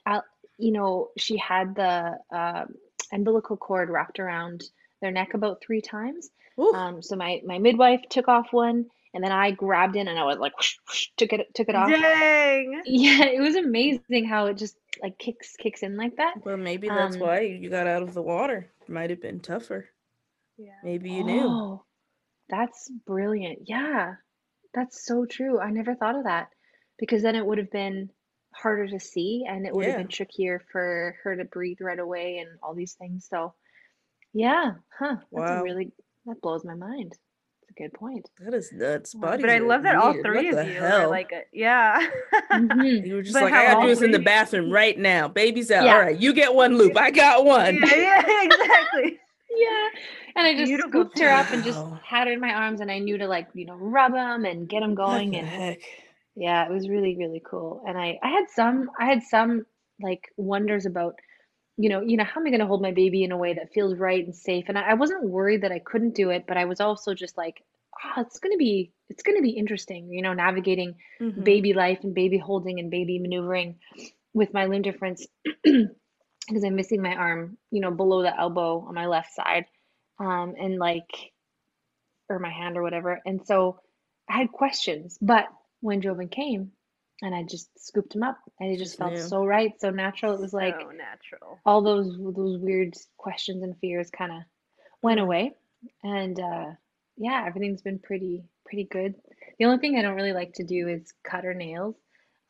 Speaker 3: Al you know, she had the uh, umbilical cord wrapped around their neck about three times. Um, so my, my midwife took off one and then I grabbed in and I was like, whoosh, whoosh, took it, took it off.
Speaker 2: Dang.
Speaker 3: Yeah, it was amazing how it just like kicks kicks in like that.
Speaker 1: Well, maybe that's
Speaker 3: Um,
Speaker 1: why you got out of the water. Might have been tougher.
Speaker 2: Yeah.
Speaker 1: Maybe you knew.
Speaker 3: Oh, that's brilliant. Yeah, that's so true. I never thought of that because then it would have been harder to see and it would have been trickier for her to breathe right away and all these things. So, yeah, huh, that's a
Speaker 1: Wow.
Speaker 3: really that blows my mind. It's a good point.
Speaker 1: That is nuts.
Speaker 3: Wow.
Speaker 1: Bodies
Speaker 2: But I love that all three
Speaker 1: What
Speaker 2: of you
Speaker 1: hell?
Speaker 2: are like, a, yeah.
Speaker 3: Mhm.
Speaker 1: You were just
Speaker 2: But
Speaker 1: like, I gotta do this in the bathroom right now. Baby's out.
Speaker 3: Yeah.
Speaker 1: All right, you get one loop. I got one.
Speaker 2: yeah, yeah, exactly.
Speaker 3: Yeah, and I just
Speaker 2: Beautiful.
Speaker 3: scooped her up and just
Speaker 1: Wow.
Speaker 3: had her in my arms, and I knew to like you know rub them and get them
Speaker 1: What
Speaker 3: going,
Speaker 1: the
Speaker 3: and
Speaker 1: heck?
Speaker 3: Yeah, it was really, really cool. And I, I had some, I had some like wonders about, you know, you know, how am I going to hold my baby in a way that feels right and safe? And I, I wasn't worried that I couldn't do it, but I was also just like, ah, it's going to be, it's going to be interesting, you know, navigating
Speaker 1: Mhm.
Speaker 3: baby life and baby holding and baby maneuvering with my limb difference because I'm missing my arm, you know, below the elbow on my left side, um, and like, or my hand or whatever. And so I had questions, but when Joven came and I just scooped him up and it just
Speaker 1: Just
Speaker 3: felt
Speaker 1: knew.
Speaker 3: so right, so natural. It was like
Speaker 2: so natural.
Speaker 3: all those those weird questions and fears kind of went away. And uh, yeah, everything's been pretty pretty good. The only thing I don't really like to do is cut her nails.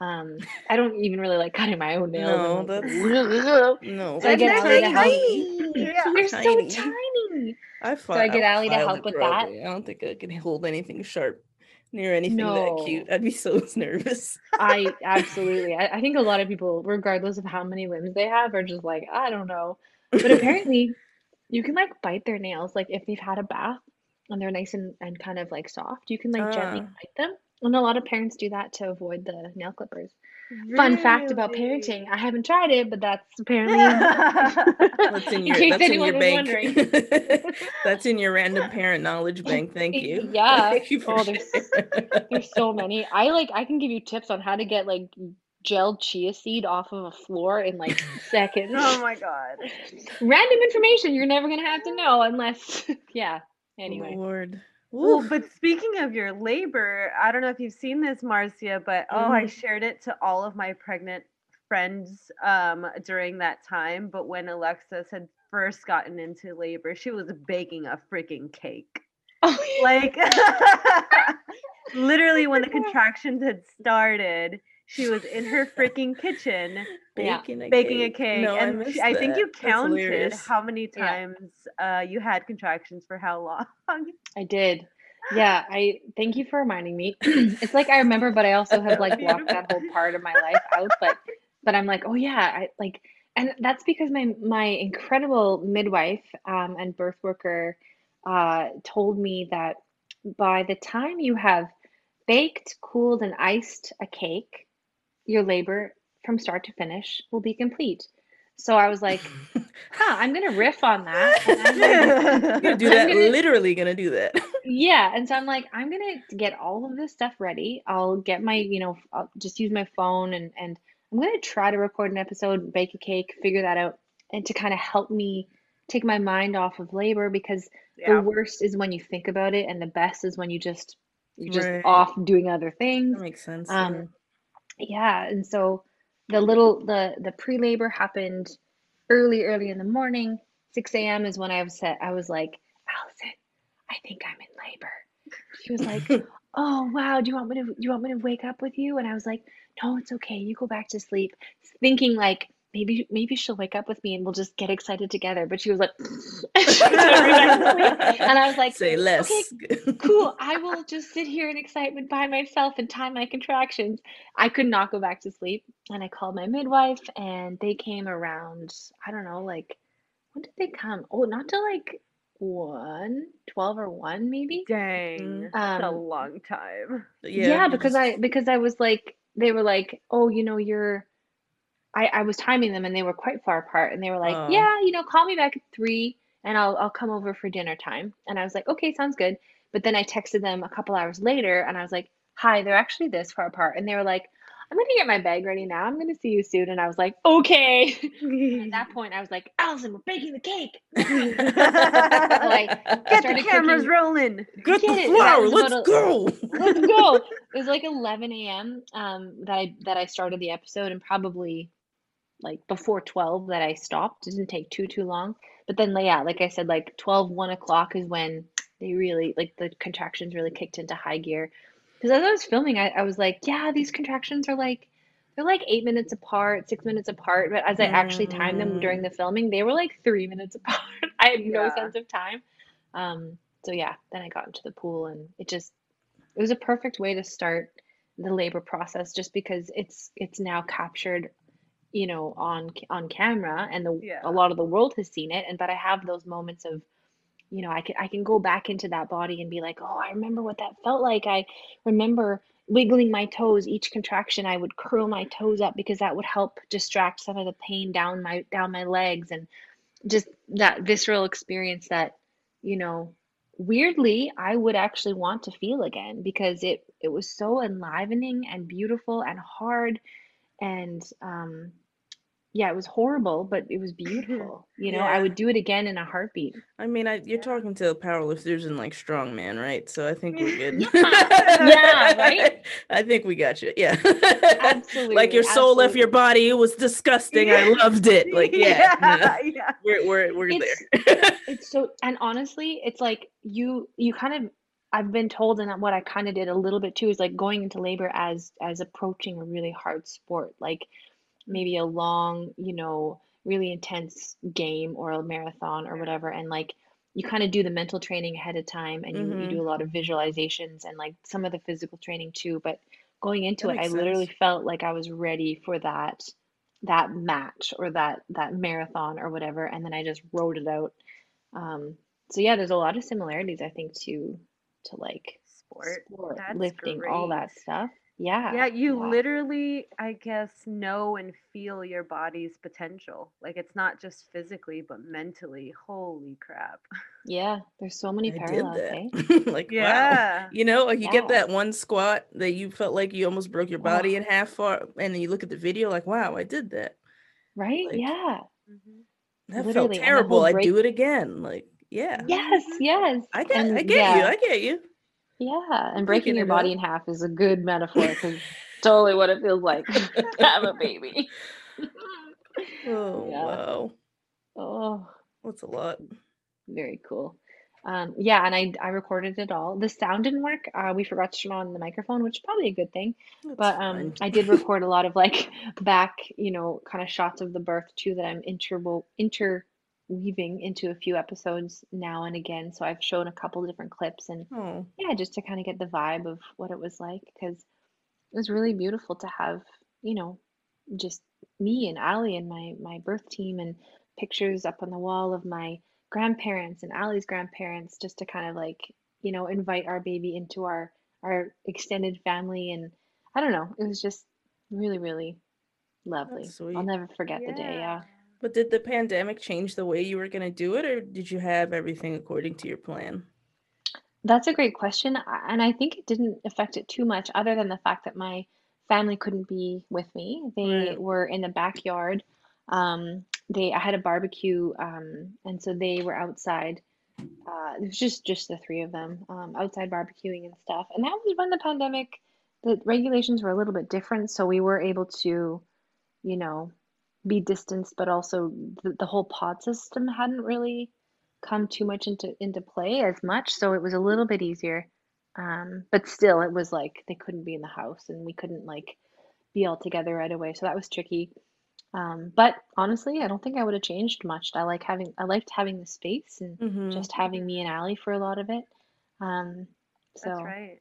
Speaker 3: Um, I don't even really like cutting my own nails.
Speaker 1: No,
Speaker 3: like,
Speaker 1: that's- No,
Speaker 3: So I get Allie to
Speaker 2: so
Speaker 3: help.
Speaker 2: tiny. Yeah.
Speaker 3: They're so tiny.
Speaker 1: I
Speaker 3: So I
Speaker 1: find
Speaker 3: get Allie to help with that.
Speaker 1: I don't think I can hold anything sharp near anything that cute. I'd be so nervous.
Speaker 3: I absolutely. I, I think a lot of people, regardless of how many limbs they have, are just like, I don't know. But apparently, you can like bite their nails. Like if they've had a bath and they're nice and, and kind of like soft, you can like gently
Speaker 1: Ah.
Speaker 3: bite them. And a lot of parents do that to avoid the nail clippers. Fun fact about parenting. I haven't tried it, but that's apparently
Speaker 1: That's in
Speaker 3: in
Speaker 1: your
Speaker 3: case
Speaker 1: that's in
Speaker 3: anyone
Speaker 1: your
Speaker 3: was
Speaker 1: bank.
Speaker 3: wondering.
Speaker 1: that's in your random parent knowledge bank. Thank you.
Speaker 3: Yeah.
Speaker 1: Thank you for
Speaker 3: Oh, there's- There's so many. I like I can give you tips on how to get like gelled chia seed off of a floor in like seconds.
Speaker 2: Oh my god.
Speaker 3: Random information you're never gonna have to know unless yeah. Anyway.
Speaker 1: Lord.
Speaker 2: Well, but speaking of your labor, I don't know if you've seen this, Marcia, but oh, I
Speaker 1: Mhm.
Speaker 2: shared it to all of my pregnant friends um, during that time. But when Alexis had first gotten into labor, she was baking a freaking cake.
Speaker 3: Oh,
Speaker 2: Like, literally, when the contractions had started, she was in her freaking kitchen
Speaker 3: Yeah.
Speaker 1: baking a
Speaker 2: baking a
Speaker 1: cake.
Speaker 2: cake.
Speaker 1: No, I
Speaker 2: and
Speaker 1: missed
Speaker 2: she- I think you counted how many
Speaker 3: Yeah.
Speaker 2: times uh, you had contractions for how long.
Speaker 3: I did. Yeah, I thank you for reminding me. it's like I remember, but I also have like blocked that whole part of my life out. But but I'm like, oh yeah, I like and that's because my my incredible midwife um, and birth worker uh, told me that by the time you have baked, cooled, and iced a cake, your labor from start to finish will be complete. So I was like, huh, I'm gonna riff on that. I'm gonna-
Speaker 1: You're gonna do
Speaker 3: I'm
Speaker 1: that.
Speaker 3: gonna-
Speaker 1: Literally gonna do that.
Speaker 3: yeah, and so I'm like, I'm gonna get all of this stuff ready. I'll get my, you know, I'll just use my phone and and I'm gonna try to record an episode, bake a cake, figure that out, and to kind of help me take my mind off of labor because the worst is when you think about it, and the best is when you just you're just
Speaker 1: Right.
Speaker 3: off doing other things.
Speaker 1: That makes sense. yeah.
Speaker 3: Um, yeah, and so the little the the pre-labor happened early, early in the morning. 6 a.m. is when I was set. I was like, Allison, I think I'm in labor. She was like, Oh wow, do you want me to do you want me to wake up with you? And I was like, No, it's okay. You go back to sleep. Thinking like maybe maybe she'll wake up with me and we'll just get excited together. But she was like, and she went back to sleep. And I was like,
Speaker 1: Say less.
Speaker 3: okay, cool. I will just sit here in excitement by myself and time my contractions. I could not go back to sleep. And I called my midwife and they came around, I don't know, like, when did they come? Oh, not till like 1, 12 or 1 maybe.
Speaker 2: Dang. That's a
Speaker 3: Um,
Speaker 2: long time.
Speaker 3: Yeah,
Speaker 1: you
Speaker 3: because
Speaker 1: just-
Speaker 3: I because I was like they were like, "Oh, you know, you're I I was timing them and they were quite far apart and they were like,
Speaker 1: Oh.
Speaker 3: "Yeah, you know, call me back at 3 and I'll I'll come over for dinner time." And I was like, "Okay, sounds good." But then I texted them a couple hours later and I was like, "Hi, they're actually this far apart." And they were like, "I'm going to get my bag ready now. I'm going to see you soon." And I was like, "Okay." At that point, I was like, "Allison, we're baking the cake." like
Speaker 2: Get the cameras
Speaker 3: cooking-
Speaker 2: rolling.
Speaker 1: Get
Speaker 3: Get
Speaker 1: the flour. Let's
Speaker 3: about
Speaker 1: go.
Speaker 3: let's go. It was like 11 a.m. Um, that I that I started the episode, and probably like before 12 that I stopped. It didn't take too too long. But then, yeah, like I said, like 12, 1 o'clock is when they really like the contractions really kicked into high gear. Because as I was filming, I, I was like, yeah, these contractions are like they're like eight minutes apart, six minutes apart. But as I actually timed them during the filming, they were like three minutes apart. I had no
Speaker 2: Yeah.
Speaker 3: sense of time. Um, so yeah, then I got into the pool and it just it was a perfect way to start the labor process just because it's it's now captured you know on on camera and the
Speaker 2: Yeah.
Speaker 3: a lot of the world has seen it and but I have those moments of you know I can I can go back into that body and be like oh I remember what that felt like I remember wiggling my toes each contraction I would curl my toes up because that would help distract some of the pain down my down my legs and just that visceral experience that you know weirdly I would actually want to feel again because it it was so enlivening and beautiful and hard and um yeah it was horrible but it was beautiful you know I would do it again in a heartbeat
Speaker 1: I mean, I, you're talking to powerlifters and like strongman, right? So I think we're good.
Speaker 3: Yeah, right?
Speaker 1: I think we got you. Yeah.
Speaker 3: Absolutely,
Speaker 1: like your soul left your body. It was disgusting. I loved it. Like, yeah. no,
Speaker 2: yeah, yeah.
Speaker 1: we're we're we're
Speaker 3: It's-
Speaker 1: there.
Speaker 3: it's so and honestly it's like you you kind of i've been told and what i kind of did a little bit too is like going into labor as as approaching a really hard sport like maybe a long you know really intense game or a marathon or whatever and like you kind of do the mental training ahead of time and you, you
Speaker 1: Mhm.
Speaker 3: do a lot of visualizations and like some of the physical training too. But going into
Speaker 1: That
Speaker 3: it, I
Speaker 1: makes
Speaker 3: literally felt like I was ready for that that match or that that marathon or whatever, and then I just wrote it out. Um, so yeah, there's a lot of similarities I think to to like
Speaker 2: Sport.
Speaker 3: sport, lifting, all that stuff. Yeah,
Speaker 2: Yeah, you
Speaker 3: yeah.
Speaker 2: literally, I guess, know and feel your body's potential. Like it's not just physically, but mentally. Holy crap.
Speaker 3: Yeah, there's so many
Speaker 1: I did
Speaker 3: parallels, eh?
Speaker 1: that. Like, wow.
Speaker 2: Yeah.
Speaker 1: You know, like you get that one squat that you felt like you almost broke your body
Speaker 3: Oh.
Speaker 1: in half for, and then you look at the video like, wow, I did that.
Speaker 3: Right?
Speaker 1: Like,
Speaker 3: Yeah.
Speaker 2: Mhm.
Speaker 1: that felt
Speaker 3: Literally, and the
Speaker 1: terrible. I'd
Speaker 3: break
Speaker 1: do it again. Like, yeah.
Speaker 3: Yes,
Speaker 2: Mhm.
Speaker 3: yes.
Speaker 1: I get I
Speaker 3: And
Speaker 1: get you. I get you.
Speaker 3: Yeah. And breaking your body in half is a good metaphor because totally what it feels like to have a baby.
Speaker 1: Oh,
Speaker 3: Yeah.
Speaker 1: wow.
Speaker 3: Oh,
Speaker 1: That's a lot.
Speaker 3: very cool. Um, yeah, and I I recorded it all. The sound didn't work. Uh, we forgot to turn on the microphone, which is probably a good thing.
Speaker 1: That's
Speaker 3: But um. I did record a lot of like back, you know, kind of shots of the birth too that I'm interwo interweaving into a few episodes now and again. So I've shown a couple different clips and
Speaker 1: Oh,
Speaker 3: yeah, just to kind of get the vibe of what it was like because it was really beautiful to have, you know, just me and Ali and my my birth team and pictures up on the wall of my grandparents and Ali's grandparents just to kind of like, you know, invite our baby into our our extended family and I don't know, it was just really, really lovely. I'll never forget the day,
Speaker 2: Yeah.
Speaker 1: But did the pandemic change the way you were going to do it, or did you have everything according to your plan?
Speaker 3: That's a great question, and I think it didn't affect it too much, other than the fact that my family couldn't be with me. They
Speaker 1: Right.
Speaker 3: were in the backyard. Um, they I had a barbecue, um, and so they were outside. Uh, it was just just the three of them, um, outside barbecuing and stuff. And that was when the pandemic, the regulations were a little bit different, so we were able to, you know, be distanced, but also the, the whole pod system hadn't really come too much into into play as much, so it was a little bit easier. Um, but still, it was like they couldn't be in the house, and we couldn't like be all together right away, so that was tricky. Um, but honestly, I don't think I would have changed much. I like having I liked having the space and
Speaker 1: Mm-hmm.
Speaker 3: just having me and Allie for a lot of it. Um,
Speaker 2: That's
Speaker 3: so
Speaker 2: right.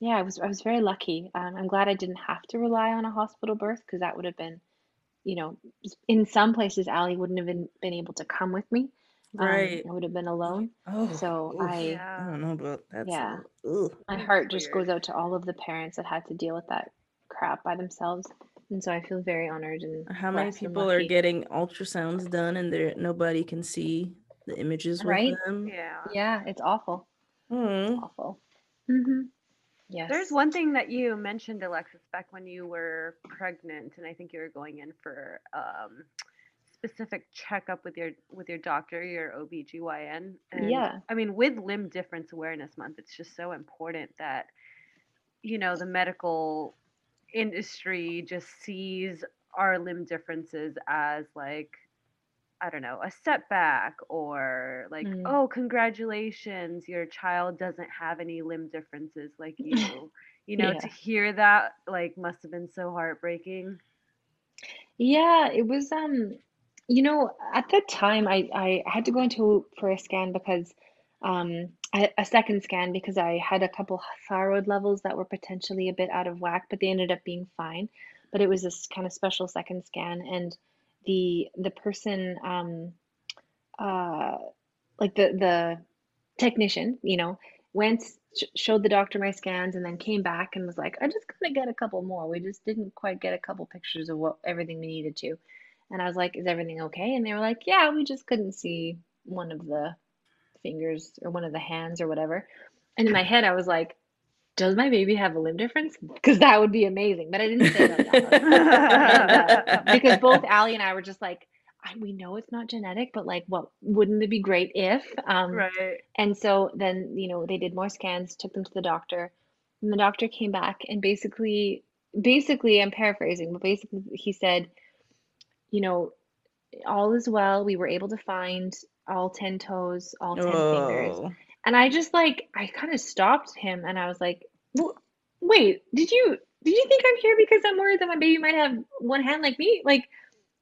Speaker 3: yeah, I was I was very lucky. Um, I'm glad I didn't have to rely on a hospital birth because that would have been, you know, in some places Allie wouldn't have been, been able to come with me. Um,
Speaker 1: Right.
Speaker 3: I would have been alone.
Speaker 1: Oh,
Speaker 3: So
Speaker 1: oof.
Speaker 3: I,
Speaker 1: I don't know about that's
Speaker 3: yeah,
Speaker 1: a- ugh.
Speaker 3: my
Speaker 2: That's
Speaker 3: heart just
Speaker 2: weird.
Speaker 3: goes out to all of the parents that had to deal with that crap by themselves. And so I feel very honored and
Speaker 1: How many people are getting ultrasounds done and there nobody can see the images with
Speaker 3: Right?
Speaker 1: them?
Speaker 2: Yeah.
Speaker 3: Yeah, it's awful.
Speaker 1: Mm.
Speaker 3: Awful. Mm-hmm.
Speaker 2: There's one thing that you mentioned, Alexis, back when you were pregnant, and I think you were going in for um, specific checkup with your with your doctor, your OBGYN. And
Speaker 3: Yeah.
Speaker 2: I mean, with Limb Difference Awareness Month, it's just so important that you know the medical industry just sees our limb differences as like I don't know, a setback or like,
Speaker 3: Mm.
Speaker 2: oh, congratulations, your child doesn't have any limb differences like you. You know,
Speaker 3: Yeah.
Speaker 2: to hear that like must have been so heartbreaking.
Speaker 3: Yeah, it was um you know at that time I I had to go into for a scan because um I, a second scan because I had a couple thyroid levels that were potentially a bit out of whack, but they ended up being fine. But it was this kind of special second scan and the the person um uh like the the technician, you know, went sh showed the doctor my scans and then came back and was like, I just gotta get a couple more. We just didn't quite get a couple pictures of what everything we needed to. And I was like, is everything okay? And they were like, yeah, we just couldn't see one of the fingers or one of the hands or whatever. And in my head, I was like, does my baby have a limb difference? Because that would be amazing. But I didn't say that out loud. And because both Allie and I were just like, I, we know it's not genetic, but like, what wouldn't it be great if? Um,
Speaker 2: Right.
Speaker 3: and so then, you know, they did more scans, took them to the doctor, and the doctor came back and basically, basically, I'm paraphrasing, but basically he said, you know, all is well. We were able to find all 10 toes, all 10 fingers. And I just like, I kind of stopped him and I was like, wait, did you, did you think I'm here because I'm worried that my baby might have one hand like me? Like,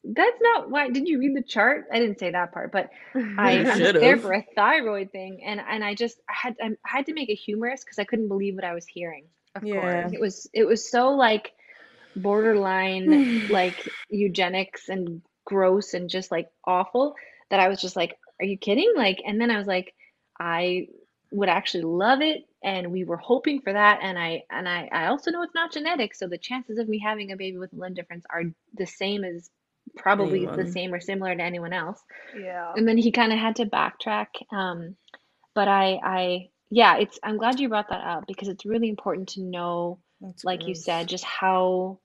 Speaker 3: that's not why. Did you read the chart? I didn't say that part, but I
Speaker 1: You
Speaker 3: I'm there for a thyroid thing, and and I just I had I had to make it humorous because I couldn't believe what I was hearing.
Speaker 2: of
Speaker 1: Yeah.
Speaker 2: course.
Speaker 3: It was it was so like borderline like eugenics and gross and just like awful that I was just like, are you kidding? Like, and then I was like, I would actually love it, and we were hoping for that, and I and I I also know it's not genetic, so the chances of me having a baby with a limb difference are the same as probably the same or similar to anyone else.
Speaker 2: Yeah.
Speaker 3: And then he kind of had to backtrack. Um, but I I yeah, it's I'm glad you brought that up because it's really important to know
Speaker 1: That's
Speaker 3: like you said, just how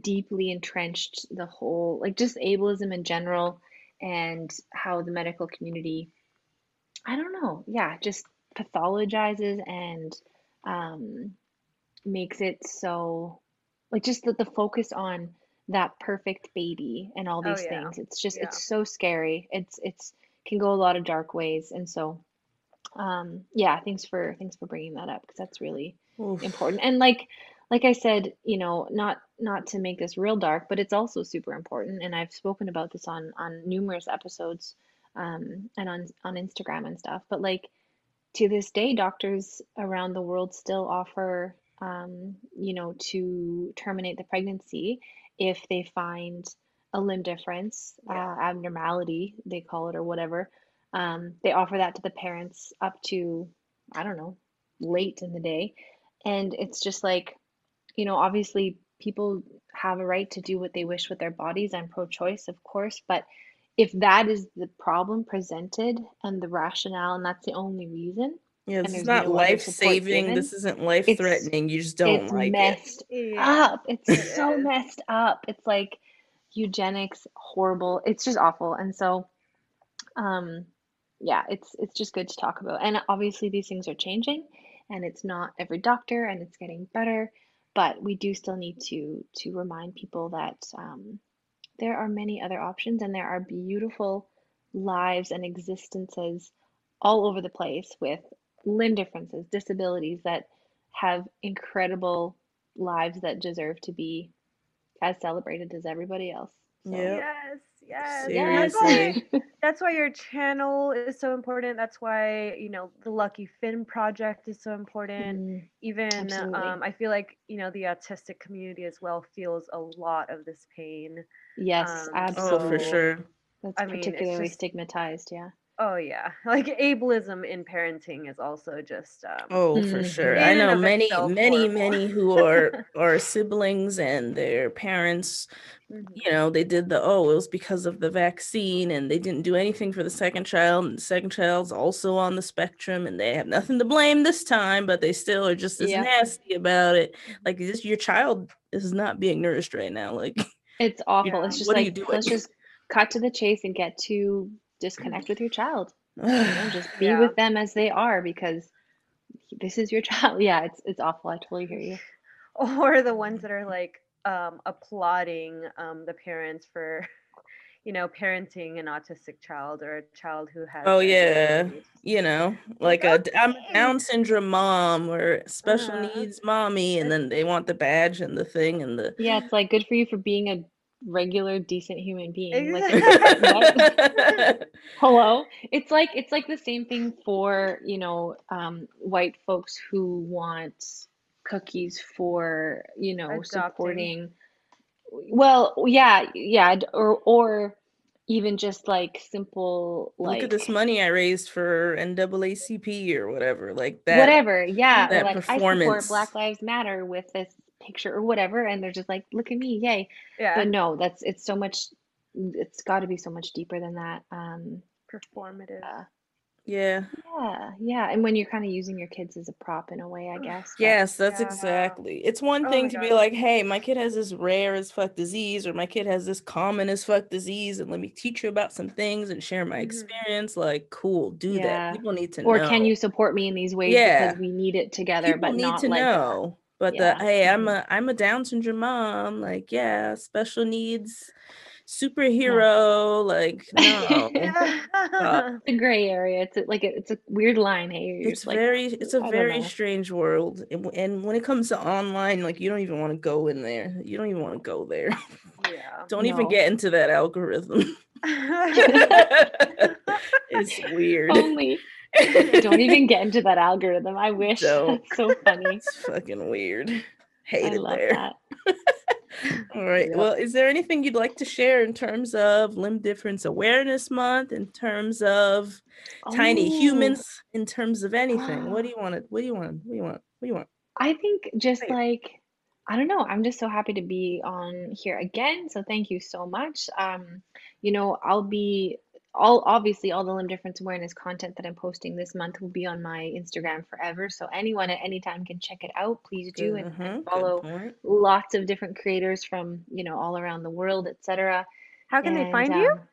Speaker 3: deeply entrenched the whole, like just ableism in general, and how the medical community, I don't know, yeah, just pathologizes and um, makes it so, like just the, the focus on that perfect baby and all
Speaker 2: Oh,
Speaker 3: these
Speaker 2: yeah.
Speaker 3: things. It's just,
Speaker 2: Yeah.
Speaker 3: it's so scary. It's, it's, can go a lot of dark ways. And so, um, yeah, thanks for, thanks for bringing that up because that's really,
Speaker 1: Oof.
Speaker 3: important and like like i said you know not not to make this real dark but it's also super important and i've spoken about this on on numerous episodes um and on on instagram and stuff but like to this day doctors around the world still offer um you know to terminate the pregnancy if they find a limb difference
Speaker 2: Yeah.
Speaker 3: uh, abnormality they call it or whatever um they offer that to the parents up to i don't know late in the day and it's just like, you know, obviously people have a right to do what they wish with their bodies. I'm pro-choice, of course, but if that is the problem presented and the rationale, and that's the only reason,
Speaker 1: Yeah, this is not
Speaker 3: no
Speaker 1: life saving
Speaker 3: given,
Speaker 1: This isn't life threatening You just don't
Speaker 3: it's
Speaker 1: like it.
Speaker 3: messed
Speaker 2: Yeah.
Speaker 3: up. It's
Speaker 2: It
Speaker 3: so messed up. It's like eugenics, horrible. It's just awful. And so, um, yeah, it's it's just good to talk about. And obviously these things are changing and it's not every doctor and it's getting better, but we do still need to to remind people that um, there are many other options and there are beautiful lives and existences all over the place with limb differences, disabilities that have incredible lives that deserve to be as celebrated as everybody else. So,
Speaker 1: Yep.
Speaker 2: Yes, yes.
Speaker 3: yes.
Speaker 2: That's why,
Speaker 1: Seriously.
Speaker 2: that's why your channel is so important. That's why, you know, the Lucky Fin project is so important.
Speaker 3: Mm,
Speaker 2: Even um, I feel like, you know, the autistic community as well feels a lot of this pain.
Speaker 3: yes,
Speaker 2: Um,
Speaker 3: absolutely.
Speaker 1: Oh, for sure.
Speaker 3: That's
Speaker 2: I mean,
Speaker 3: particularly
Speaker 2: just-
Speaker 3: stigmatized, yeah.
Speaker 2: Oh yeah. Like ableism in parenting is also just um
Speaker 1: Oh, for
Speaker 3: Mhm.
Speaker 1: sure. I know many, many,
Speaker 2: horrible.
Speaker 1: many who are are siblings and their parents.
Speaker 2: mhm.
Speaker 1: You know, they did the oh, it was because of the vaccine, and they didn't do anything for the second child. And the second child's also on the spectrum, and they have nothing to blame this time, but they still are just as
Speaker 3: Yeah.
Speaker 1: nasty about it. Like, this, your child is not being nourished right now. Like,
Speaker 3: It's awful.
Speaker 2: Yeah.
Speaker 3: It's just
Speaker 1: What are you
Speaker 3: like let's just cut to the chase and get to disconnect with your child. You know, just be
Speaker 2: Yeah.
Speaker 3: with them as they are because this is your child. Yeah, it's it's awful. I totally hear you.
Speaker 2: or the ones that are like um applauding um the parents for you know parenting an autistic child or a child who has
Speaker 1: Oh, yeah.
Speaker 2: disability.
Speaker 1: you know, like a d- I'm a Down syndrome mom or special
Speaker 2: Uh,
Speaker 1: needs mommy, and then they want the badge and the thing and the.
Speaker 3: Yeah, it's like good for you for being a regular, decent human being. Like. Hello. It's like it's like the same thing for, you know, um, white folks who want cookies for, you know,
Speaker 2: Adopting.
Speaker 3: supporting. Well, yeah, yeah, or or even just like simple like Look
Speaker 1: at this money I raised for NAACP or whatever, like that.
Speaker 3: whatever. Yeah,
Speaker 1: that
Speaker 3: like I support
Speaker 1: performance.
Speaker 3: Black Lives Matter with this picture or whatever, and they're just like, look at me, yay.
Speaker 2: yeah
Speaker 3: But no, that's it's so much. It's got to be so much deeper than that. Um,
Speaker 2: performative
Speaker 3: uh,
Speaker 1: Yeah.
Speaker 3: Yeah, yeah. And when you're kind of using your kids as a prop in a way, I guess.
Speaker 1: Yes, that's
Speaker 2: Yeah.
Speaker 1: exactly. It's one
Speaker 2: Oh
Speaker 1: thing
Speaker 2: my
Speaker 1: to be like, hey, my kid has this rare as fuck disease, or my kid has this common as fuck disease, and let me teach you about some things and share my
Speaker 2: Mhm.
Speaker 1: experience. Like, cool, do
Speaker 3: Yeah.
Speaker 1: that. People need to
Speaker 3: Or
Speaker 1: know.
Speaker 3: can you support me in these ways
Speaker 1: Yeah.
Speaker 3: because we need it together,
Speaker 1: People
Speaker 3: but
Speaker 1: need
Speaker 3: not
Speaker 1: to
Speaker 3: like
Speaker 1: know. But
Speaker 3: Yeah.
Speaker 1: the hey, I'm
Speaker 3: Mhm.
Speaker 1: a I'm a Down syndrome mom. Like, yeah, special needs superhero. Like, no.
Speaker 3: it's a gray area. It's a, like a, it's a weird line. Hey,
Speaker 1: it's
Speaker 3: like,
Speaker 1: very it's a
Speaker 3: I
Speaker 1: very strange world and, and when it comes to online like you don't even want to go in there you don't even want to go there
Speaker 2: Yeah.
Speaker 1: Don't even get into that algorithm. it's weird.
Speaker 3: Only. Don't even get into that algorithm. I wish.
Speaker 1: Don't.
Speaker 3: That's so funny.
Speaker 1: It's fucking weird.
Speaker 3: I
Speaker 1: Hate it
Speaker 3: love
Speaker 1: there.
Speaker 3: that.
Speaker 1: All right.
Speaker 3: Yep.
Speaker 1: Well, is there anything you'd like to share in terms of Limb Difference Awareness Month, in terms of tiny
Speaker 3: Oh,
Speaker 1: humans, in terms of anything? What do you want to? What do you want? What do you want? What do you want?
Speaker 3: I think just
Speaker 1: Right.
Speaker 3: like I don't know, I'm just so happy to be on here again. So thank you so much. Um, you know, I'll be all obviously all the limb difference awareness content that I'm posting this month will be on my Instagram forever. So anyone at any time can check it out. Please do and,
Speaker 1: Mhm,
Speaker 3: and follow lots of different creators from, you know, all around the world, etc.
Speaker 2: How can they
Speaker 3: And
Speaker 2: find you?
Speaker 3: um,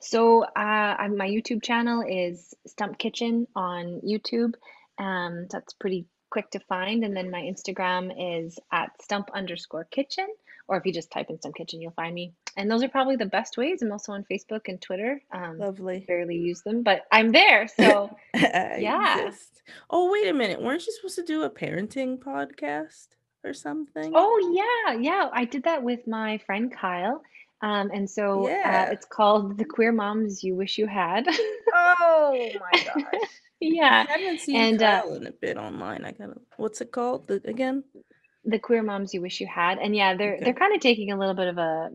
Speaker 3: so uh, my YouTube channel is Stump Kitchen on YouTube. Um, that's pretty quick to find. And then my Instagram is at stump underscore kitchen. Or if you just type in Stump Kitchen, you'll find me. And those are probably the best ways. I'm also on Facebook and Twitter. Um,
Speaker 1: Lovely.
Speaker 3: barely use them, but I'm there. So Yeah.
Speaker 1: exist. Oh, wait a minute. Weren't you supposed to do a parenting podcast or something?
Speaker 3: Oh yeah, yeah. I did that with my friend Kyle. Um, and so
Speaker 1: Yeah.
Speaker 3: uh, it's called The Queer Moms You Wish You Had.
Speaker 2: Oh my gosh.
Speaker 3: yeah.
Speaker 1: I haven't seen
Speaker 3: and, uh,
Speaker 1: Kyle in a bit online. I gotta. What's it called? The, again?
Speaker 3: The Queer Moms You Wish You Had. And yeah, they're
Speaker 1: Okay.
Speaker 3: they're kind of taking a little bit of a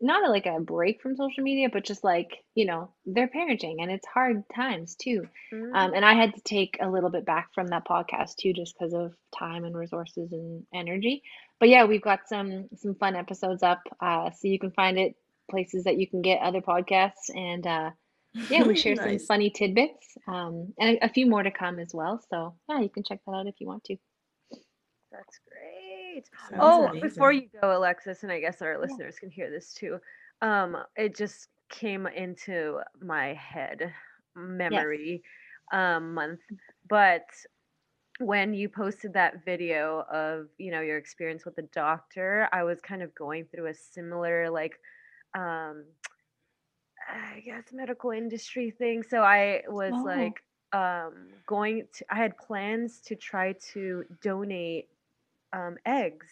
Speaker 3: not a, like a break from social media, but just like, you know, they're parenting and it's hard times too.
Speaker 2: Mm.
Speaker 3: Um, and I had to take a little bit back from that podcast too, just because of time and resources and energy. But yeah, we've got some some fun episodes up, uh, so you can find it places that you can get other podcasts, and uh, yeah, we share some funny tidbits, um, and a, a few more to come as well. So yeah, you can check that out if you want to.
Speaker 2: That's great.
Speaker 1: Sounds
Speaker 2: Oh, before you go, Alexis, and I guess our listeners can hear this too. Um, it just came into my head memory um month, but when you posted that video of you know your experience with the doctor, I was kind of going through a similar like um I guess medical industry thing. So I was
Speaker 3: Oh.
Speaker 2: like um going to I had plans to try to donate um eggs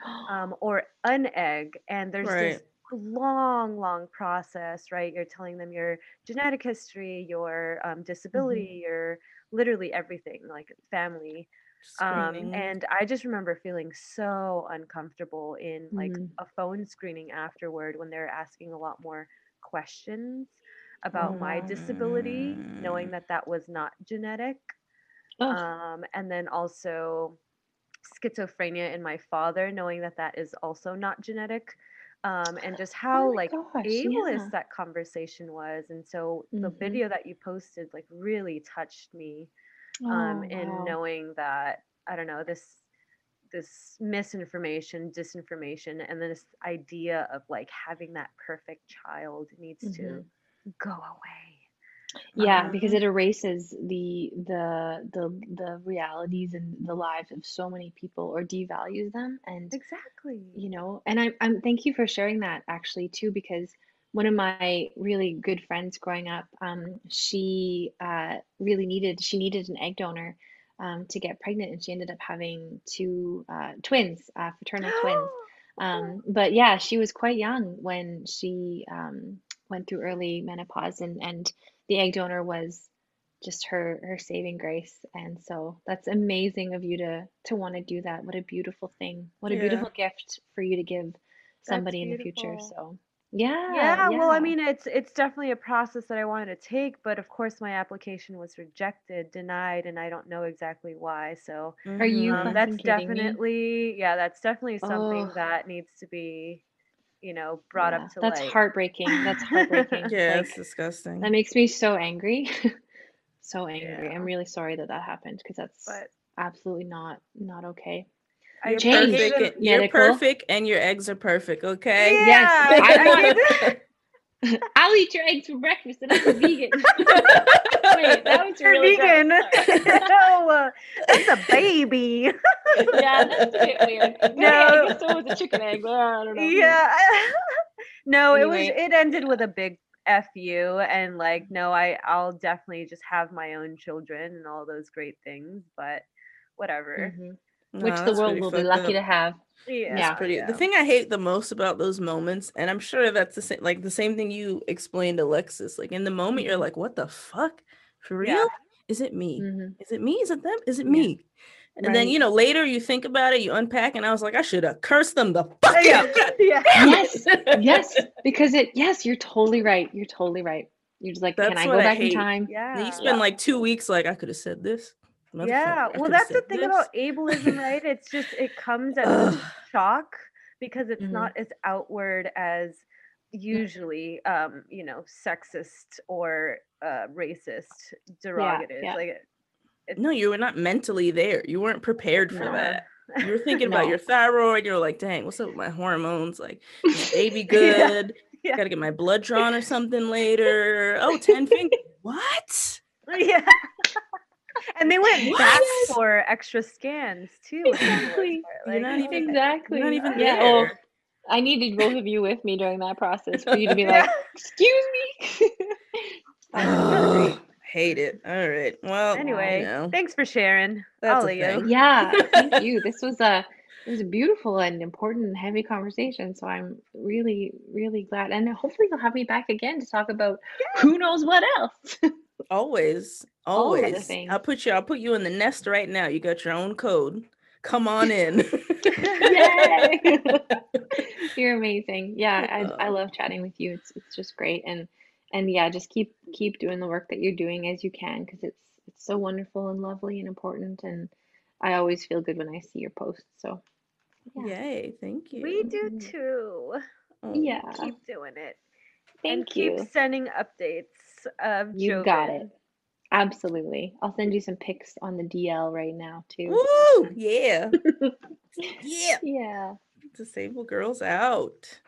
Speaker 2: um or an egg and there's this long long process right? You're telling them your genetic history your um, disability your literally everything like family um, and i just remember feeling so uncomfortable in like
Speaker 3: Mhm.
Speaker 2: a phone screening afterward when they're asking a lot more questions about my disability knowing
Speaker 1: Mm.
Speaker 2: that that was not genetic
Speaker 3: Oh,
Speaker 2: um, and then also schizophrenia in my father, knowing that that is also not genetic, um, and just how
Speaker 3: my
Speaker 2: like
Speaker 3: gosh,
Speaker 2: ableist
Speaker 3: yeah.
Speaker 2: that conversation was. And so the
Speaker 3: Mhm.
Speaker 2: video that you posted like really touched me
Speaker 3: oh,
Speaker 2: um, in
Speaker 3: wow.
Speaker 2: knowing that I don't know this this misinformation, disinformation, and then this idea of like having that perfect child needs to
Speaker 3: Mhm.
Speaker 2: go away.
Speaker 3: Yeah, because
Speaker 2: Um,
Speaker 3: it erases the the the the realities and the lives of so many people or devalues them and
Speaker 2: exactly.
Speaker 3: you know and I, i'm thank you for sharing that actually too because one of my really good friends growing up um, she uh, really needed she needed an egg donor um, to get pregnant and she ended up having two uh, twins uh, fraternal twins um, but yeah she was quite young when she um, went through early menopause and and the egg donor was just her her saving grace. And so that's amazing of you to to want to do that. What a beautiful thing. What a
Speaker 1: Yeah.
Speaker 3: beautiful gift for you to give somebody in the future. so yeah
Speaker 2: yeah, well i mean it's it's definitely a process that i wanted to take but of course my application was rejected denied and i don't know exactly why. So
Speaker 3: Are you
Speaker 2: um, that's
Speaker 3: kidding me?
Speaker 2: definitely yeah that's definitely something
Speaker 3: Ugh.
Speaker 2: that needs to be you know brought
Speaker 3: Yeah,
Speaker 2: up to
Speaker 3: that's
Speaker 2: light
Speaker 3: heartbreaking that's heartbreaking
Speaker 1: Yeah,
Speaker 3: like
Speaker 1: it's disgusting.
Speaker 3: that makes me so angry so angry
Speaker 2: Yeah.
Speaker 3: i'm really sorry that that happened because that's
Speaker 2: but
Speaker 3: absolutely not not okay
Speaker 2: I
Speaker 1: You're
Speaker 3: Change.
Speaker 1: perfect.
Speaker 2: appreciate-
Speaker 1: and- You're
Speaker 3: Medical.
Speaker 1: perfect, and your eggs are perfect. Okay.
Speaker 3: Yes,
Speaker 2: Yeah,
Speaker 3: I want- i'll eat your eggs for breakfast and i'm a vegan wait that was
Speaker 2: you're
Speaker 3: really gross.
Speaker 2: vegan
Speaker 3: Sorry.
Speaker 2: no that's a baby
Speaker 3: yeah, that's a bit weird. Okay,
Speaker 2: No.
Speaker 3: I guess so was a chicken egg. Well, I don't know.
Speaker 2: yeah no it was it ended with a big f you and like no i i'll definitely just have my own children and all those great things but whatever
Speaker 3: Mhm. which the world will be lucky
Speaker 1: up.
Speaker 3: to have.
Speaker 2: Yeah.
Speaker 3: Yeah.
Speaker 1: pretty
Speaker 2: yeah.
Speaker 1: the thing i hate the most about those moments and i'm sure that's the same like the same thing you explained alexis like in the moment you're
Speaker 3: Mhm.
Speaker 1: like what the fuck for real
Speaker 2: Yeah.
Speaker 1: is it me
Speaker 3: Mhm.
Speaker 1: is it me is it them is it
Speaker 3: Yeah.
Speaker 1: me and then you know later you think about it you unpack and i was like i should have cursed them the fuck
Speaker 2: Yeah.
Speaker 1: out
Speaker 2: yeah.
Speaker 3: Yes, yes, because it. Yes, you're totally right. You're totally right. You're just like, can I go
Speaker 1: I
Speaker 3: back in time?
Speaker 2: Yeah.
Speaker 1: And you spend like two weeks like i could have said this
Speaker 2: Yeah,
Speaker 1: I
Speaker 2: well, that's the thing
Speaker 1: this.
Speaker 2: about ableism, right? It's just it comes as
Speaker 1: Ugh.
Speaker 2: shock because it's
Speaker 3: Mhm.
Speaker 2: not as outward as usually, um, you know, sexist or uh, racist, derogative.
Speaker 3: yeah.
Speaker 2: Like, it- it's
Speaker 1: no you were not mentally there you weren't prepared for
Speaker 3: No.
Speaker 1: that you were thinking about your thyroid you're like dang what's up with my hormones like is baby good
Speaker 2: Yeah.
Speaker 1: gotta get my blood drawn or something later oh 10 fingers what
Speaker 2: yeah. and they went back for extra scans too. for the most
Speaker 3: Exactly.
Speaker 2: part,
Speaker 1: You're not even-
Speaker 3: Exactly.
Speaker 1: you're not even
Speaker 3: yeah.
Speaker 1: there
Speaker 3: Oh, I needed both of you with me during that process for you to be like, excuse me.
Speaker 1: Ugh, hate it all right well
Speaker 2: Anyway,
Speaker 1: you know,
Speaker 2: thanks for sharing.
Speaker 1: That's
Speaker 2: I'll
Speaker 1: a
Speaker 2: you.
Speaker 1: thing.
Speaker 3: yeah, thank you. This was a it was a beautiful and important and heavy conversation. So I'm really, really glad. And hopefully you'll have me back again to talk about who knows what else.
Speaker 1: always
Speaker 3: All of the
Speaker 1: always i'll put you i'll put you in the nest right now you got your own code come on in
Speaker 3: Yay! You're amazing. Yeah, I, I love chatting with you. It's it's just great. And and yeah, just keep keep doing the work that you're doing as you can because it's it's so wonderful and lovely and important. And I always feel good when I see your posts. So yeah.
Speaker 1: yay thank you
Speaker 2: We do too.
Speaker 1: Oh,
Speaker 3: Yeah.
Speaker 2: Keep doing it.
Speaker 3: Thank
Speaker 2: and keep sending updates of
Speaker 3: You got it. Absolutely. I'll send you some pics on the DL right now too.
Speaker 1: Woo! Yeah. yeah.
Speaker 3: Yeah.
Speaker 1: Disabled girls out.